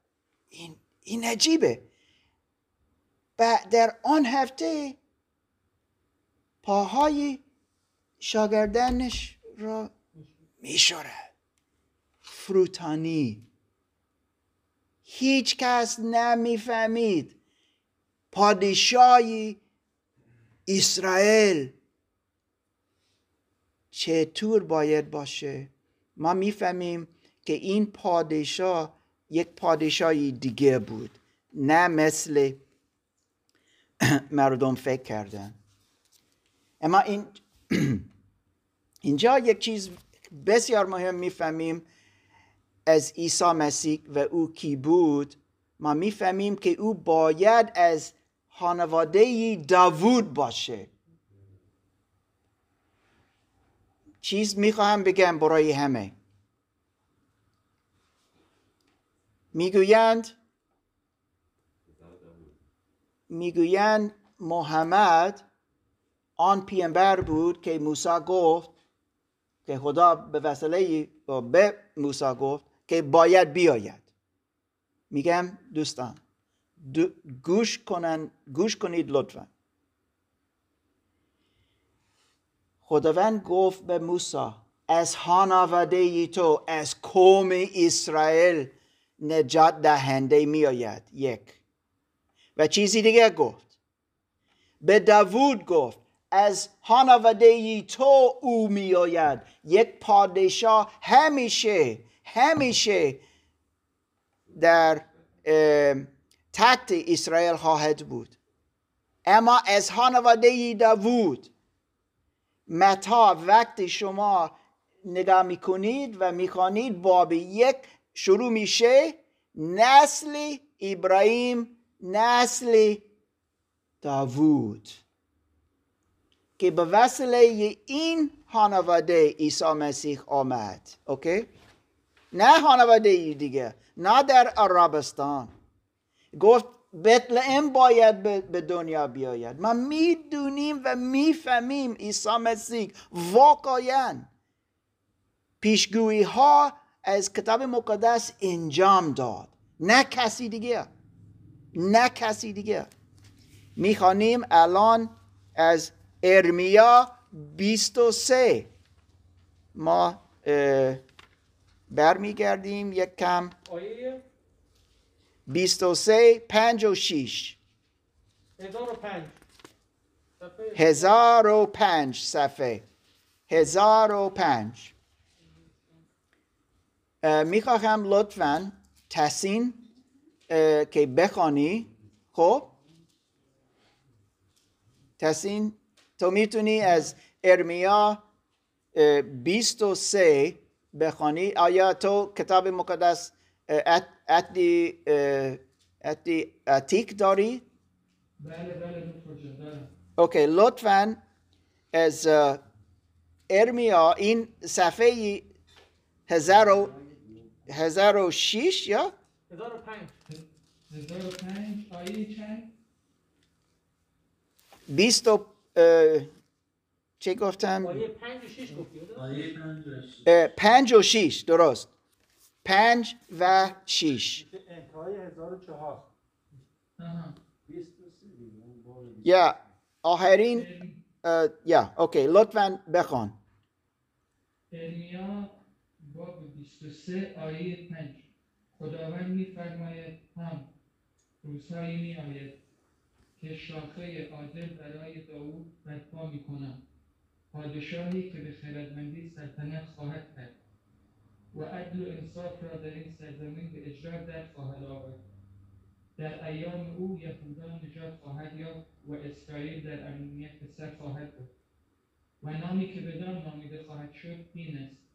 این, این عجیبه. و در آن هفته پاهای شاگردانش را می شورد فروتانی. هیچ کس نمی‌فهمید پادشاهی اسرائیل چطور باید باشه. ما می‌فهمیم که این پادشاه یک پادشاهی دیگه بود. نه مثل (clears throat) مردم فکر کردن. اما این (clears throat) اینجا یک چیز بسیار مهم می‌فهمیم. از عیسی مسیح و او کی بود ما می‌فهمیم که او باید از خانواده داوود باشه. چیز می‌خواهم بگم برای همه. می‌گویند می‌گویند محمد آن پیامبر بود که موسی گفت که خدا به وسیله به موسی گفت که باید بیاید. میگم دوستان دو- گوش کنن گوش کنید لطفا. خداوند گفت به موسی از خانواده تو از قوم اسرائیل نجات دهنده میآید. یک. و چیزی دیگه گفت. به داوود گفت از خانواده تو او میآید. یک پادشاه همیشه همیشه در تحت اسرائیل خواهد بود. اما از خانواده داوود متا وقتی شما نگاه می‌کنید و می‌خوانید باب یک شروع میشه نسل ابراهیم نسل داوود که به وسیله این خانواده عیسی مسیح آمد. اوکی؟ نه خانواده دیگه نه در عربستان گفت بتلهم باید به دنیا بیاید. ما می‌دونیم و می‌فهمیم عیسی مسیح واقعا پیشگویی ها از کتاب مقدس انجام داد. نه کسی دیگه. نه کسی دیگه. می‌خوانیم الان از ارمیا 23 ما برمیگردیم یک کم. آیه 23 5 و 6 1005 هزار و پنج صفحه. هزار و پنج. می‌خواهم لطفا تحسین که بخوانی. خب؟ تحسین تو می‌تونی از ارمیا 23 بخوانی. آیا تو کتاب مقدس اتی اتی اتیک داری؟ بله بله دارم اوکی لطفا از ارمیا. این صفحه هزار و هزار و شیش یا؟ هزار و پنج هزار و پنج آیه چند؟ بیست و چه گفتم؟ آیه پنج و شیش گفتی پنج و شیش درست پنج و شیش انتهای هزار و چهار یا آخرین یا اوکی لطفا بخوان ارمیا باب 23 آیه 5 خداوند میفرماید هم روزهایی می آید که شاخه عادل برای داوود برپا می کنم پادشاهی که به خردمندی سلطنت خواهد کرد. و عدل و انصاف را در این سرزمین به اجرا در خواهد آورد. در ایام او یهودا نجات خواهد یافت و اسرائیل در امنیت به سر خواهد بود. و نامی که بدان نامیده خواهد شد این است.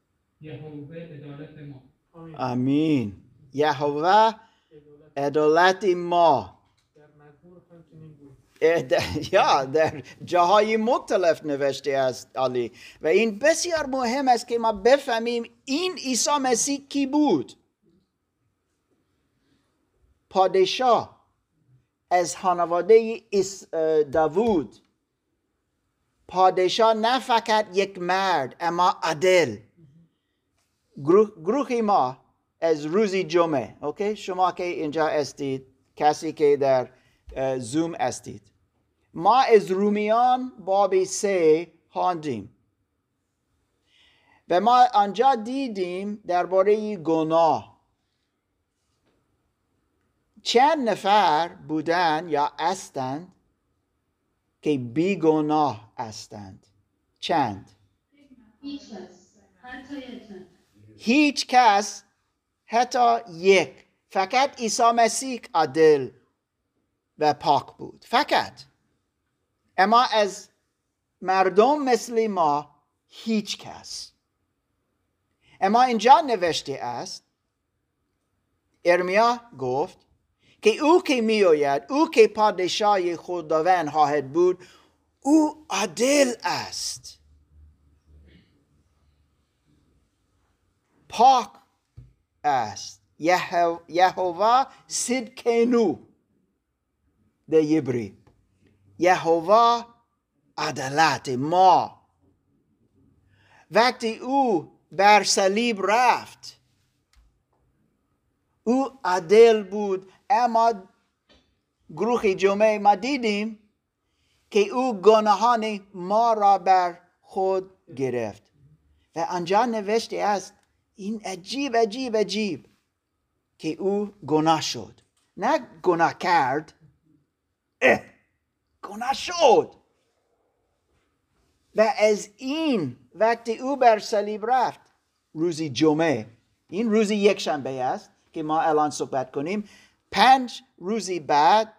یهوه عدالت ما. آمین. یهوه عدالت ما. (laughs) یا در جاهای مختلف نوشته است علی. و این بسیار مهم است که ما بفهمیم این عیسی مسیح کی بود. پادشاه از خانواده داوود. پادشاه نه فقط یک مرد اما عدل گروه ما از روزی جمعه اوکی؟ شما که اینجا استید کسی که در زوم استید ما از رومیان باب سه خواندیم. و ما آنجا دیدیم درباره گناه. چند نفر بودن یا هستند که بیگناه هستند؟ چند؟ هیچ کس حتی یک فقط عیسی مسیح عادل و پاک بود. فقط. اما از مردم مثل ما هیچ کس. اما اینجا نوشته است ارمیا گفت که او که میآید او که پادشاه خداوند خواهد بود او عادل است. پاک است. یهوه صدکنو در یبری. یهوه عدالت ما. وقتی او بر صلیب رفت او عدل بود. اما گروه جمعه ما دیدیم که او گناهان ما را بر خود گرفت. و آنجا نوشته است این عجیب عجیب عجیب که او گناه شد. نه گناه کرد اه گناه شد. و از این وقتی او بر صلیب رفت روزی جمعه این روزی یک شنبه است که ما الان صحبت کنیم پنج روزی بعد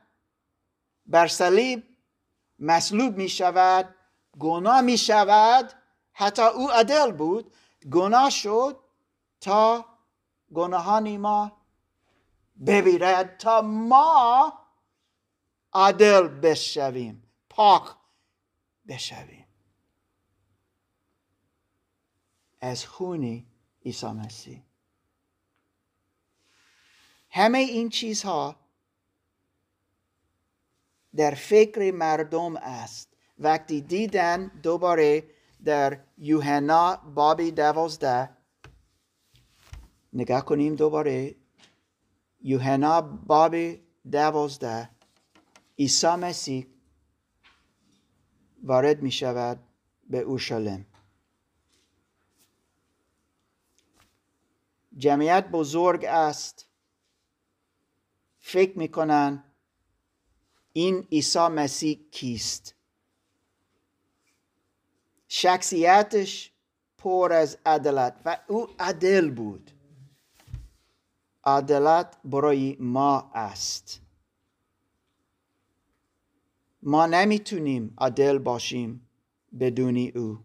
بر صلیب مصلوب می شود گناه می شود حتی او عدل بود گناه شد تا گناهان ما ببیرد تا ما عادل بشویم پاک بشویم. از خونی عیسی مسیح. همه این چیزها در فکر مردم است. وقتی دیدن دوباره در یوحنا بابی دوازده نگاه کنیم دوباره. یوحنا بابی دوازده. عیسی مسیح وارد می شود به اورشلیم. جمعیت بزرگ است. فکر می‌کنن این عیسی مسیح کیست. شخصیتش پر از عدالت و او عدل بود. عدالت برای ما است. ما نمی‌تونیم عدل باشیم بدون او.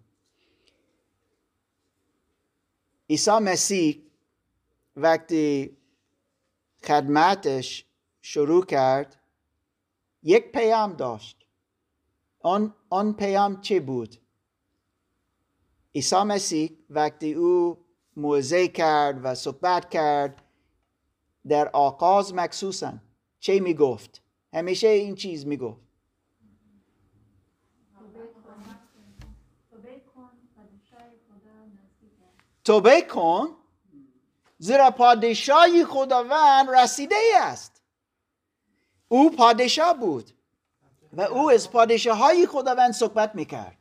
عیسی مسیح وقتی خدمتش شروع کرد یک پیام داشت. آن, آن پیام چه بود؟ عیسی مسیح وقتی او موزه کرد و صحبت کرد در آغاز مخصوصا چه می گفت؟ همیشه این چیز می گفت توبه کن زیرا پادشاهی خداوند رسیده است. او پادشاه بود و او از پادشاه های خداوند صحبت می‌کرد.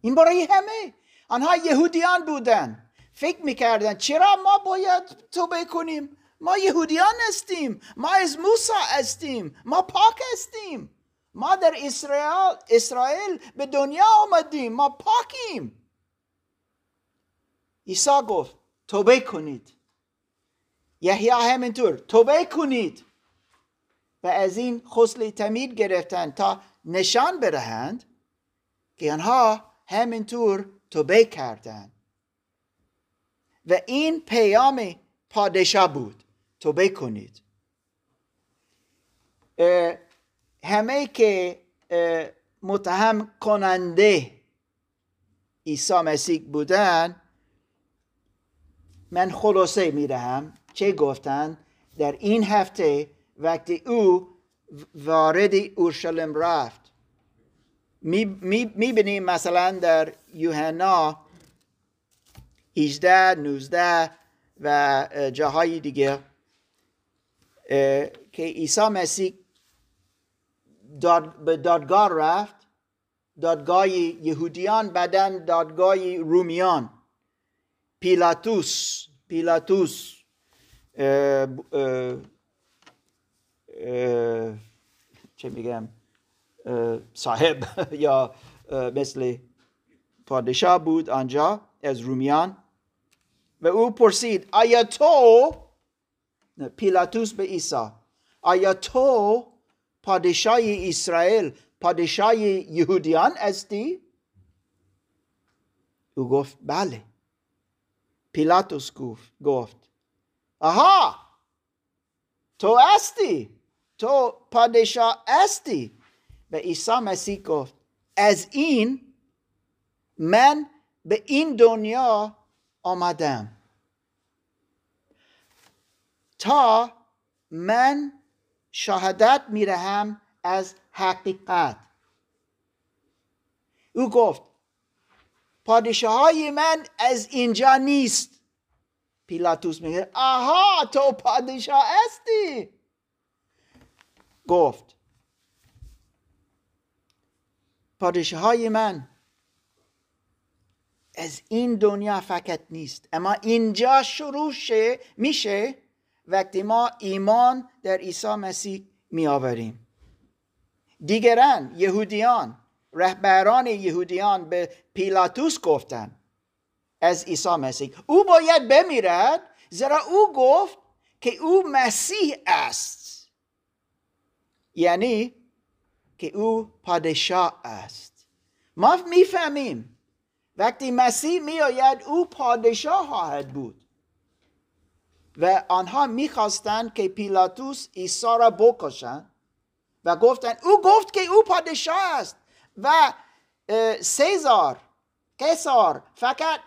این برای همه. آنها یهودیان بودن فکر می‌کردن چرا ما باید توبه کنیم؟ ما یهودیان هستیم ما از موسی هستیم ما پاک هستیم. ما در اسرائیل اسرائیل به دنیا آمدیم ما پاکیم. عیسی گفت توبه کنید. یحیی همینطور توبه کنید. و از این خسل تمید گرفتن تا نشان بدهند که آنها همینطور توبه کردند. و این پیام پادشاه بود. توبه کنید همه که متهم کننده عیسی مسیح بودن من خلاصه می دهم چه گفتن در این هفته وقتی او وارد اورشلیم رفت. می, می, بینیم مثلا در یوحنا 18 19 و جاهای دیگه. که عیسی مسیح داد به دادگاه رفت. دادگاه یهودیان بعدا دادگاه رومیان. پیلاتوس پیلاتوس چه میگم؟ صاحب (laughs) یا مثل پادشاه بود آنجا از رومیان. و او پرسید آیا تو پیلاتوس به عیسی آیا تو پادشاه اسرائیل پادشاه یهودیان هستی او گفت بله پیلاتوس گفت آها تو هستی تو پادشاه هستی و عیسی مسیح گفت از این من به این دنیا آمدم. تا من شهادت میرهم از حقیقت. او گفت پادشاه های من از اینجا نیست. پیلاتوس میگه آها تو پادشاه هستی. گفت پادشاه های من از این دنیا فقط نیست. اما اینجا شروع میشه وقتی ما ایمان در عیسی مسیح می آوریم دیگران یهودیان رهبران یهودیان به پیلاتوس گفتند از عیسی مسیح. او باید بمیرد زیرا او گفت که او مسیح است. یعنی که او پادشاه است. ما می‌فهمیم وقتی مسیح میآید او پادشاه خواهد بود. و آنها می‌خواستند که پیلاتوس عیسی را بکشند و گفتند او گفت که او پادشاه است و اه، سزار کسار فقط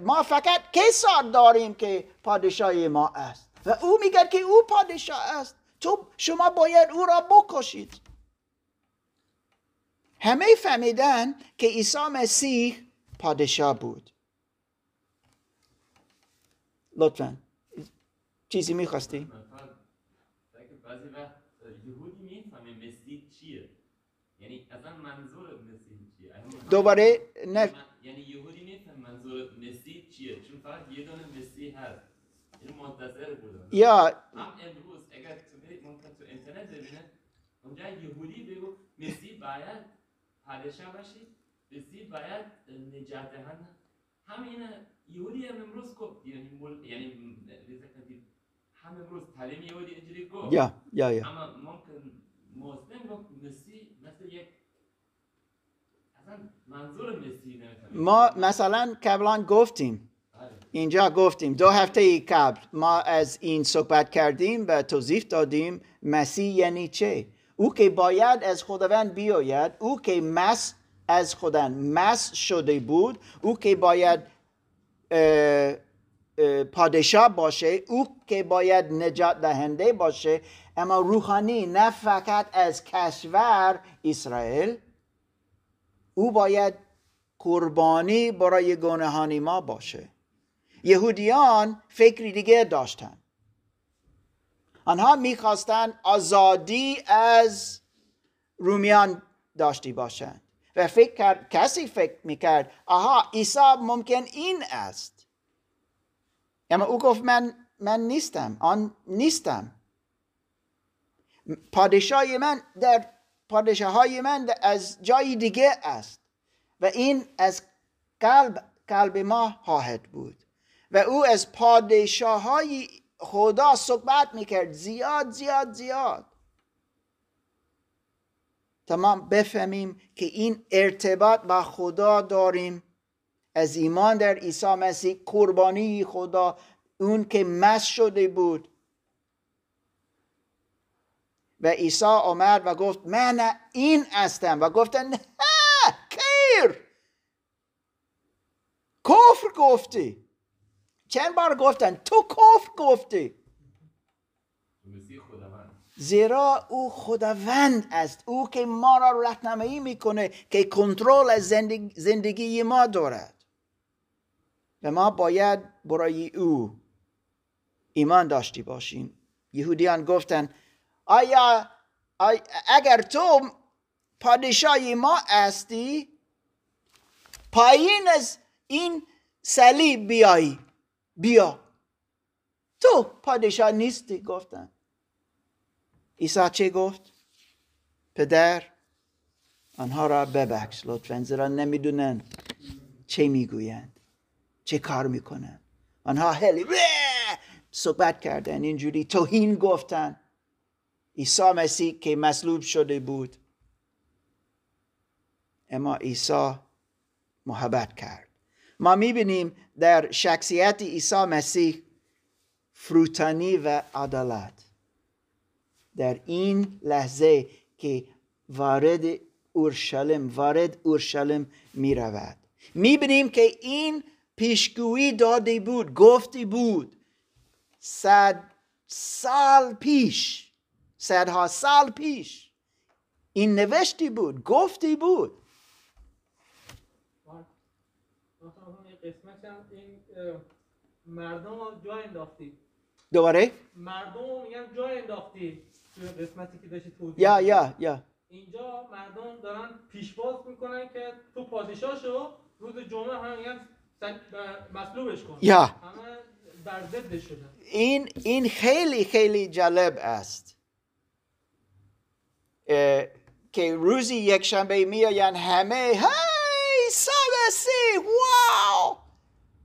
ما فقط کسار داریم که پادشاه ما است. و او میگه که او پادشاه است. تو شما باید او را بکشید. همه فهمیدن که عیسی مسیح پادشاه بود. لطفا. چیزی می‌خواستی؟ من فقط که بعضی وقت یهودی می‌فهمه مسیح چیه. یعنی اصلا منظور مسیح چیه؟ دوباره نه. من- یعنی یهودی میفهم منظور مسیح چیه؟ چون فقط یه دونه مسیح هست. یعنی منتظر بودن. یا هم امروز اگر تو برید تو اینترنت ببینه اونجا یهودی بگو مسیح باید پادشاه باشی؟ مسیح باید نجات دهنده همین یهودی هم امروز گفت یعنی مل... یعنی هم امروز تعلیم یهودی اینجوری گفت. یا یا یا. اما ممکن مسلم گفت مسیح مثل یک منظور مسیح ما مثلا قبلا گفتیم. اینجا گفتیم دو هفته قبل ما از این صحبت کردیم و توضیح دادیم مسیح یعنی چه؟ او که باید از خداوند بیاید او که مس از خداوند مس شده بود او که باید اه، اه، پادشاه باشه او که باید نجات دهنده باشه اما روحانی نه فقط از کشور اسرائیل او باید قربانی برای گناهان ما باشه. یهودیان فکری دیگه داشتن. آنها می‌خواستن آزادی از رومیان داشتی باشند و فکر کرد کسی فکر می‌کرد آها عیسی ممکن این است. اما او گفت من من نیستم آن نیستم. پادشاه من در پادشاه های من از جای دیگه است و این از قلب قلب ما خواهد بود. و او از پادشاه های خدا صحبت می‌کرد زیاد زیاد زیاد. تمام بفهمیم که این ارتباط با خدا داریم. از ایمان در عیسی مسیح قربانی خدا اون که مس شده بود. و عیسی آمد و گفت من این هستم. و گفتن نه کیر کفر گفتی. چند بار گفتن تو کفر گفتی. زیرا او خداوند است. او که ما را راهنمایی می‌کنه که کنترل از زندگی, زندگی ما دارد. و ما باید برای او ایمان داشتی باشیم. یهودیان گفتن آیا آی- اگر تو پادشاهی ما هستی پایین از این صلیب بیایی بیا. تو پادشاه نیستی گفتن. عیسی چه گفت? پدر آنها را ببخش لطفا زیرا نمی‌دونن چه می‌گویند چه کار می‌کنن آنها خیلی صحبت کردن اینجوری توهین گفتن عیسی مسیح که مصلوب شده بود. اما عیسی محبت کرد. ما می‌بینیم در شخصیت عیسی مسیح فروتنی و عدالت. در این لحظه که وارد اورشلیم وارد اورشلیم می رود می بینیم که این پیشگویی داده بود گفتی بود صد سال پیش صدها سال پیش این نوشتی بود گفتی بود. قسمت هم این مردم جا انداختی دوباره؟ مردم رو میگم جا انداختی قسمتی که داشتی توضیح یا. یا یا. اینجا مردم دارن پیشواز می‌کنن که تو پادشاه شو روز جمعه هم میگن مصلوبش کن. یا. همه بر ضد شدن. این این خیلی خیلی جالب است. که روزی یک شنبه میآیند همه هی سابسی واو!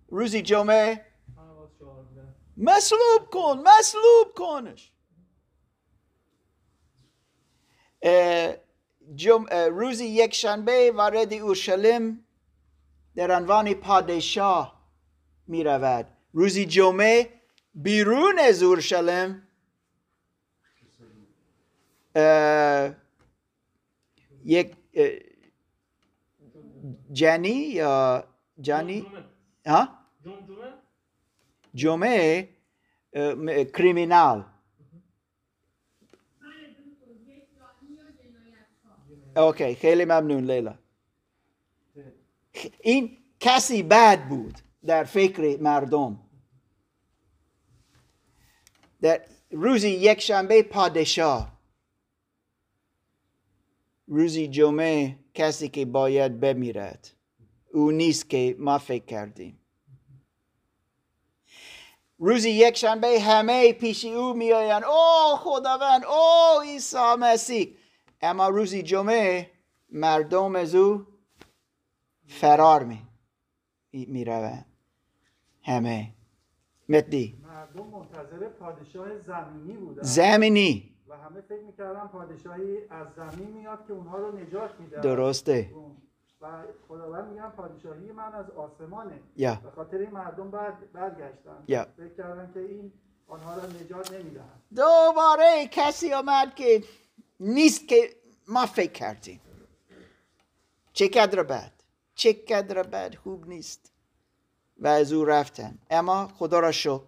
روزی جمعه. مصلوب کن مصلوب کنش اه، جم... روزی یک شنبه وارد اورشلیم در عنوان پادشاه می رود روزی جمعه بیرون از اورشلیم یک جنی یا جانی جمعه. ها؟ جمعه؟ کریمینال اوکی خیلی ممنون لیلا. این کسی بد بود در فکر مردم. در روزی یک شنبه پادشاه. روزی جمعه کسی که باید بمیرد. او نیست که ما فکر کردیم. روزی یک شنبه همه پیش او میآیند. او خداوند او عیسی مسیح. اما روزی جمعه مردم از او فرار می می‌روند. همه. مدی مردم منتظر پادشاه زمینی بودن. زمینی. و همه فکر می‌کردن پادشاهی از زمین میاد که اونها رو نجات میده درسته. و خداوند میگن پادشاهی من از آسمانه. یا. به خاطر این مردم بعد برگشتن. یا. فکر کردن که این آنها را نجات نمی‌دهند. دوباره کسی آمد که نیست که ما فکر کردیم. چقدر بد؟ چقدر بد؟ خوب نیست. و از او رفتن. اما خدا را شکر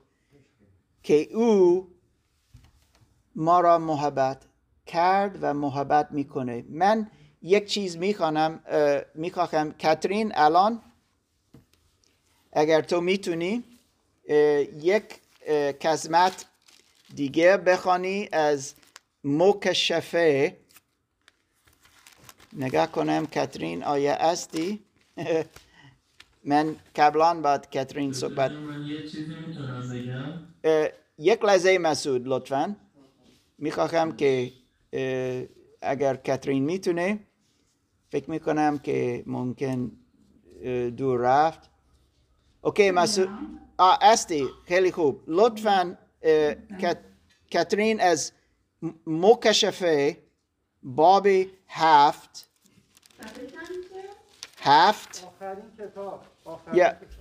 که او ما را محبت کرد و محبت می‌کنه. من یک چیز می‌خوانم می‌خواهم. کاترین الان اگر تو می‌تونی یک قسمت دیگه بخوانی از مکشفه. نگاه کنم کاترین آیا هستی؟ (laughs) من قبلا بعد کاترین صحبت. من یه چیزی می‌تونم بگم؟ اه، یک لحظه مسعود لطفا. می‌خواهم که اگر کاترین می‌تونه فکر می‌کنم که ممکن دور رفت. اوکی مسعود. آه استی خیلی خوب. لطفا کاترین از مکشفه باب هفت. هفت. آخرین کتاب.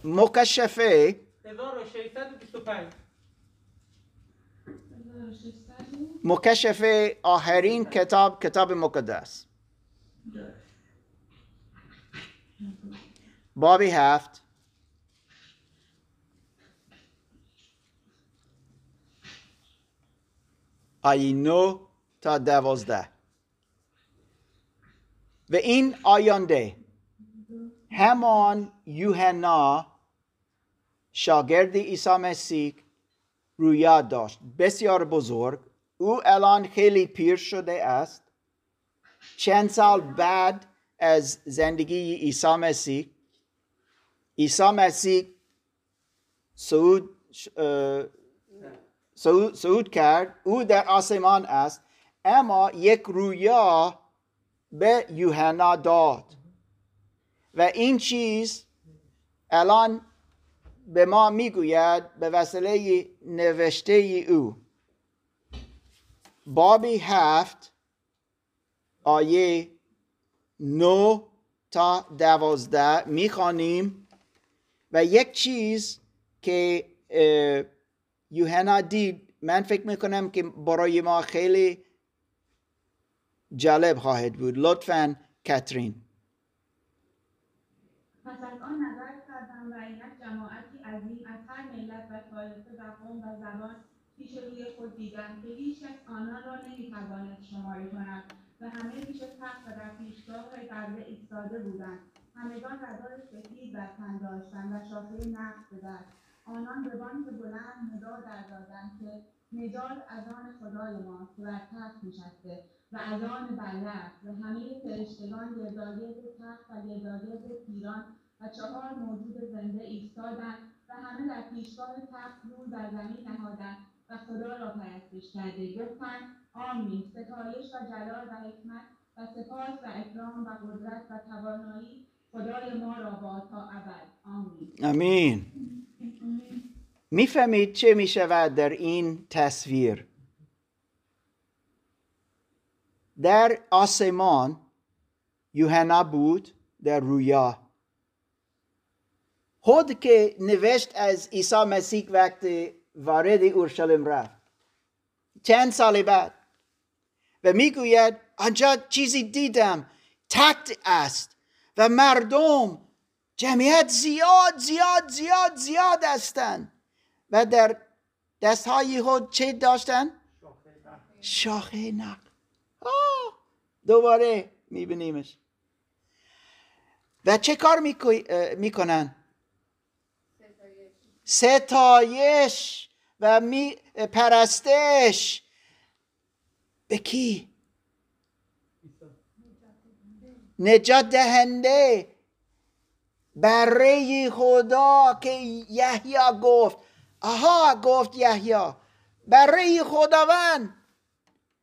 مکشفه 1625 مکشفه. آخرین کتاب کتاب مقدس. بابی هفت. آیه نو تا دوازده. و این آینده همان یوحنا شاگرد عیسی مسیح رویا داشت. بسیار بزرگ. او الان خیلی پیر شده است. چند سال بعد از زندگی عیسی مسیح. عیسی مسیح صعود اه، صعود کرد. او در آسمان است. اما یک رویا به یوحنا داد. و این چیز الان به ما می‌گوید به وسیله نوشته او. بابی هفت آیه نو تا دوازده می‌خوانیم. و یک چیز که اه، یوحنا دید من فکر می‌کنم که برای ما خیلی جالب خواهد بود. لطفا کاترین. پس از آن نظر کردم و اینک جماعتی عظیم از هر ملت و طایفه و قوم و زبان پیش روی خود دیدم که هیچ کس آنان را نمی‌توانست شماری کند و همه پیش تخت و در پیشگاه قبله ایستاده بودند. همگان ردای سفید بر تن داشتند و شاخه نقش به دست آنان به بانگ بلند ندا در دادند که نجات از آن خدای ماست که بر تخت نشسته و از آن بله و همه فرشتگان گرداگرد تخت و گرداگرد پیران و چهار موجود زنده ایستادند و همه در پیشگاه تخت روی بر زمین نهادند و خدا را پرستش کرده. گفتند آمین. ستایش و جلال و حکمت و سپاس و اکرام و قدرت و توانایی خدای ما را با تا ابد. آمین. امین می‌فهمید چه می شود در این تصویر. در آسمان یوحنا بود در رویا. خود که نوشت از عیسی مسیح وقتی وارد اورشلیم رفت. چند سال بعد. و می‌گوید آنجا چیزی دیدم تخت است و مردم جمعیت زیاد زیاد زیاد زیاد هستند و در دستهای خود چه داشتن؟ شاخه آه، دوباره میبینیمش. و چه کار می‌کنن؟ ستایش. و می پرستش. به کی؟ نجات دهنده. برای خدا که یحیی گفت. آها گفت یحیی. برای خداوند.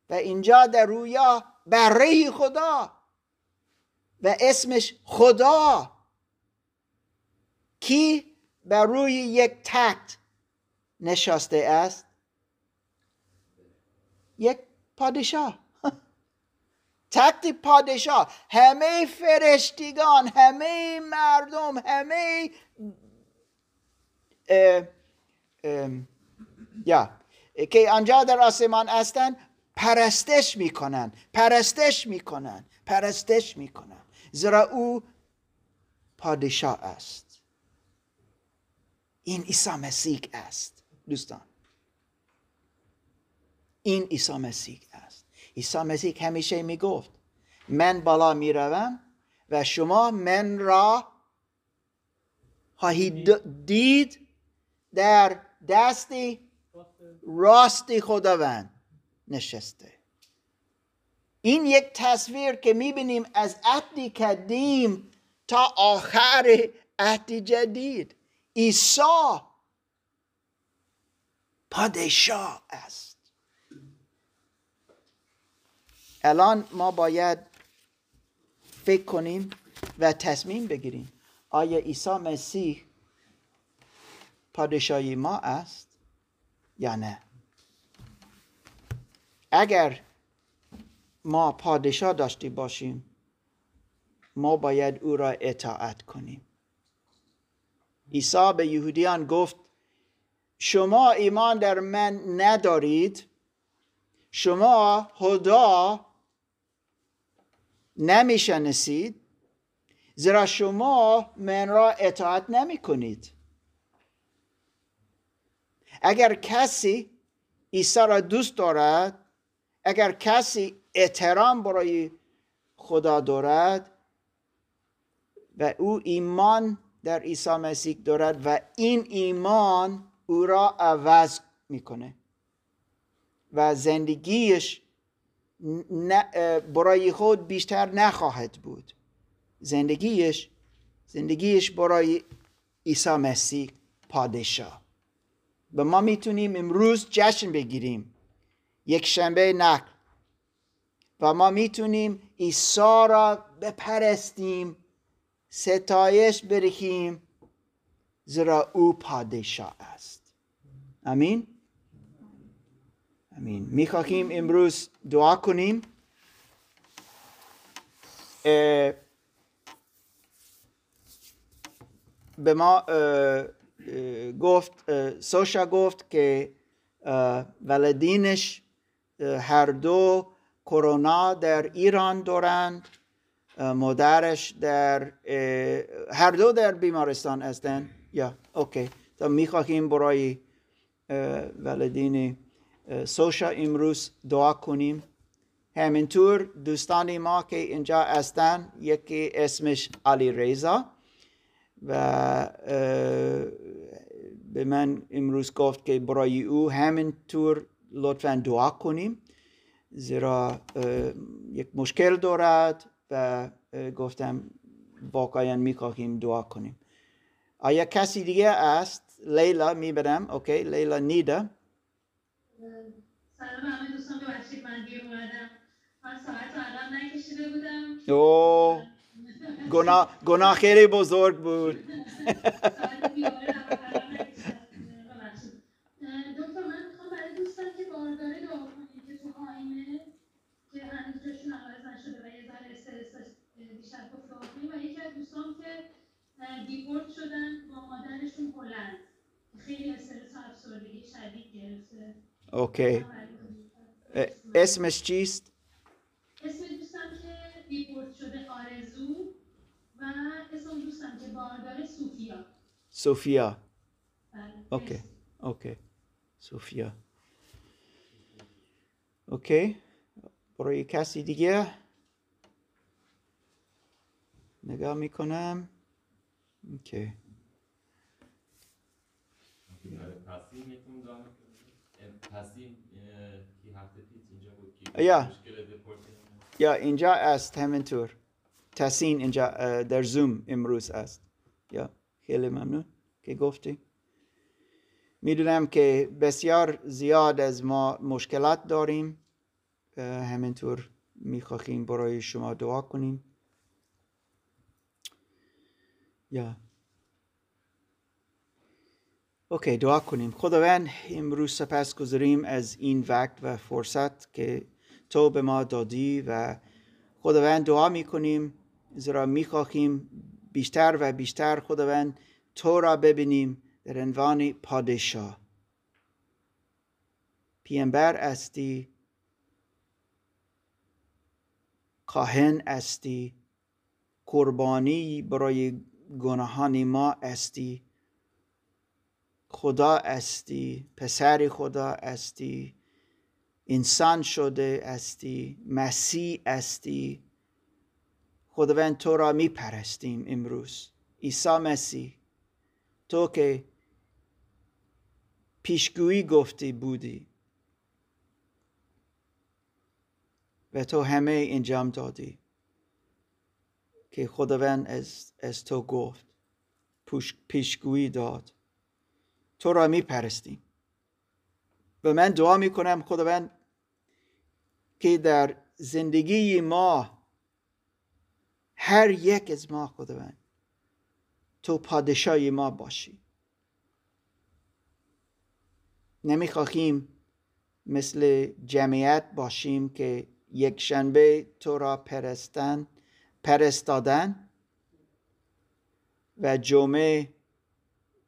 و اینجا در رویا برای خدا. و اسمش خدا. کی بر روی یک تخت نشسته است؟ یک پادشاه. تخت پادشاه همه فرشتگان همه مردم همه یا که آنجا در آسمان هستند پرستش می‌کنن پرستش می‌کنن پرستش می‌کنن. زیرا او پادشاه است. این عیسی مسیح است. دوستان این عیسی مسیح است. عیسی مسیح همیشه می‌گفت من بالا می‌روم و شما من را خواهید دید در دستی راستی خداوند نشسته. این یک تصویر که می‌بینیم از عهد قدیم تا آخر عهد جدید. عیسی پادشاه است. الان ما باید فکر کنیم و تصمیم بگیریم آیا عیسی مسیح پادشاهی ما است یا نه. اگر ما پادشاه داشته باشیم ما باید او را اطاعت کنیم. عیسی به یهودیان گفت شما ایمان در من ندارید شما خدا نمی‌شناسید زیرا شما من را اطاعت نمی کنید اگر کسی عیسی را دوست دارد اگر کسی احترام برای خدا دارد و او ایمان در عیسی مسیح دارد و این ایمان او را عوض می‌کنه و زندگیش برای خود بیشتر نخواهد بود. زندگیش زندگیش برای عیسی مسیح پادشاه. و ما می‌تونیم امروز جشن بگیریم. یک شنبه نقل. و ما می‌تونیم عیسی را بپرستیم ستایش برخیم زیرا او پادشاه است. امین امین می‌خواهیم امروز دعا کنیم. به ما گفت سوشا گفت که ولدینش هر دو کرونا در ایران دارند مادرش در هر دو در بیمارستان هستند یا اوکی. تا می‌خواهیم برای ولدین سوشا امروز دعا کنیم. همینطور دوستان ما که اینجا هستن یکی اسمش علی ریزا و به من امروز گفت که برای او همینطور لطفا دعا کنیم. زیرا یک مشکل دارد و گفتم واقعا می‌خواهیم دعا کنیم. آیا کسی دیگه است لیلا می‌برم. اوکی لیلا نیده سلام همه دوستان ببخشید من دیر اومدم. من ساعت عقب نکشیده بودم. او گنا گناه خیلی بزرگ بود. دکتر من می‌خوام دوستان که باردار دعا کنید که تو آینه که هنوز جاشون عوض نشده و یه ذره استرس بیشتر گفت دعا از دوستان که دیپورت شدن با مادرشون هلند خیلی استرس و افسردگی شدید گرفته. OK اه، اسمش چیست؟ اسم دوستم که دیپورت شده آرزو و اسم دوستم که باردار سوفیا. سوفیا. بله. OK OK سوفیا. اوکی برای کسی دیگه؟ نگاه می‌کنم. اوکی یا. یا اینجا است همینطور تسین اینجا در زوم امروز است. یا خیلی ممنون که گفتی. می‌دونم که بسیار زیاد از ما مشکلات داریم. همینطور می‌خواهیم برای شما دعا کنیم. یا اوکی دعا کنیم. خداوند امروز سپس گذاریم از این وقت و فرصت که تو به ما دادی و خداوند دعا می‌کنیم زیرا می‌خواهیم بیشتر و بیشتر خداوند تو را ببینیم در عنوان پادشاه. پیامبر استی کاهن استی قربانی برای گناهان ما استی. خدا استی پسر خدا استی انسان شده استی مسیح استی. خداوند تو را می پرستیم امروز. عیسی مسیح. تو که پیشگویی گفتی بودی. و تو همه انجام دادی. که خداوند از, از تو گفت پیشگویی داد. تو را می پرستیم و من دعا می کنم خداوند که در زندگی ما هر یک از ما خداوند تو پادشاهی ما باشی. نمی‌خواهیم مثل جمعیت باشیم که یک شنبه تو را پرستن پرستادن و جمعه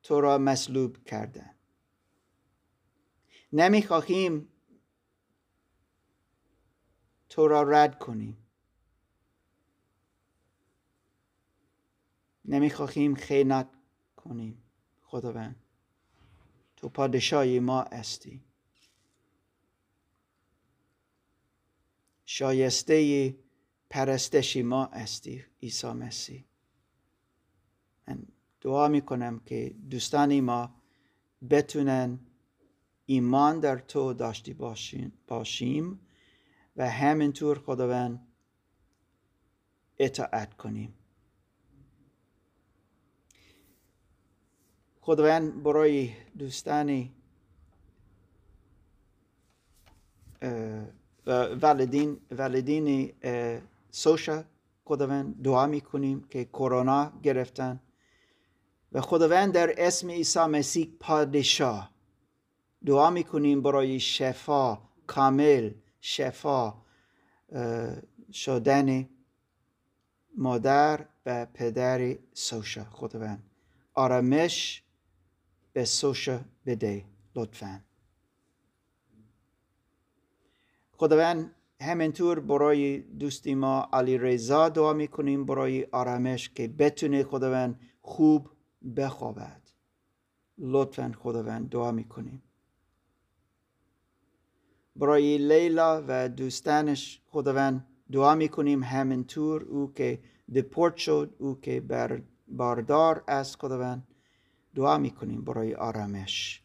تو را مصلوب کردن. نمی‌خواهیم تو را رد کنیم. نمی‌خواهیم خیانت کنیم. خداوند تو پادشاهی ما هستی. شایسته پرستش ما هستی عیسی مسیح. من دعا می‌کنم که دوستانی ما بتونن ایمان در تو داشتی باشیم, و همینطور خداوند اطاعت کنیم. خداوند برای دوستانی والدین والدین سوشا خداوند دعا می‌کنیم که کرونا گرفتن. و خداوند در اسم عیسی مسیح پادشاه دعا می‌کنیم برای شفا کامل شفا شدن مادر و پدر سوشا. خداوند آرامش به سوشا بده لطفا. خداوند همینطور برای دوستی ما علی رضا دعا می‌کنیم برای آرامش که بتونه خداوند خوب بخوابد. لطفا خداوند دعا می‌کنیم. برای لیلا و دوستانش خداوند دعا می‌کنیم. همینطور او که دپورت شد او که بر باردار است خداوند دعا می‌کنیم برای آرامش.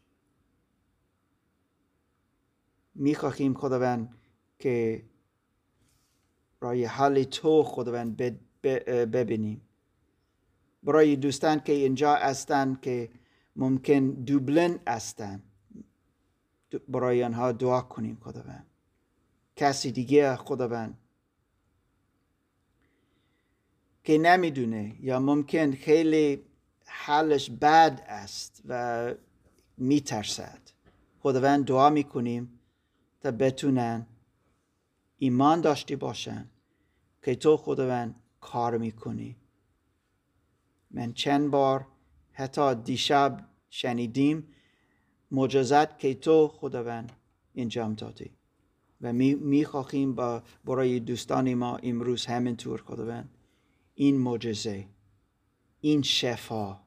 می‌خواهیم خداوند که برای حال تو خداوند ببینیم. برای دوستان که اینجا هستند که ممکن دوبلن هستند دو- برای آنها دعا کنیم خداوند. کسی دیگه خداوند. که نمی‌دونه یا ممکن خیلی حالش بد است و میترسد. خداوند دعا می‌کنیم تا بتونن ایمان داشته باشن که تو خداوند کار می‌کنی. من چند بار حتی دیشب شنیدیم معجزات که تو خداوند انجام دادی. و می با برای دوستان ما امروز همینطور خداوند این معجزه این شفا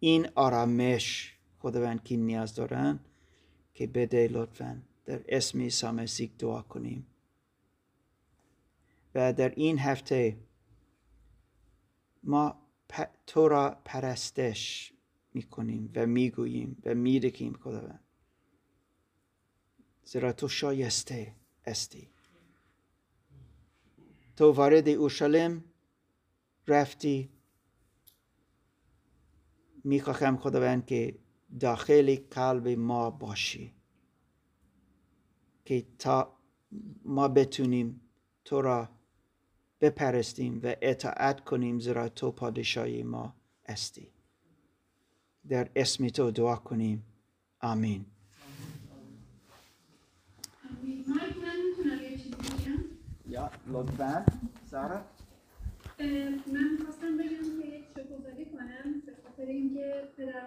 این آرامش خداوند که نیاز دارن که بده لطفا. در اسم عیسی مسیح دعا کنیم. و در این هفته ما تو را پرستش می‌کنیم و می‌گوییم و میدکیم خداوند. زیرا تو شایسته استی تو وارد اورشلیم رفتی. می‌خواهم خداوند که داخل قلب ما باشی. که تا ما بتونیم تو را بپرستیم و اطاعت کنیم زیرا تو پادشاهی ما استی در اسم تو دعا کنیم. آمین. یا سارا؟ من خواستم بگم که شکوزاری کنم به خاطر اینکه پدر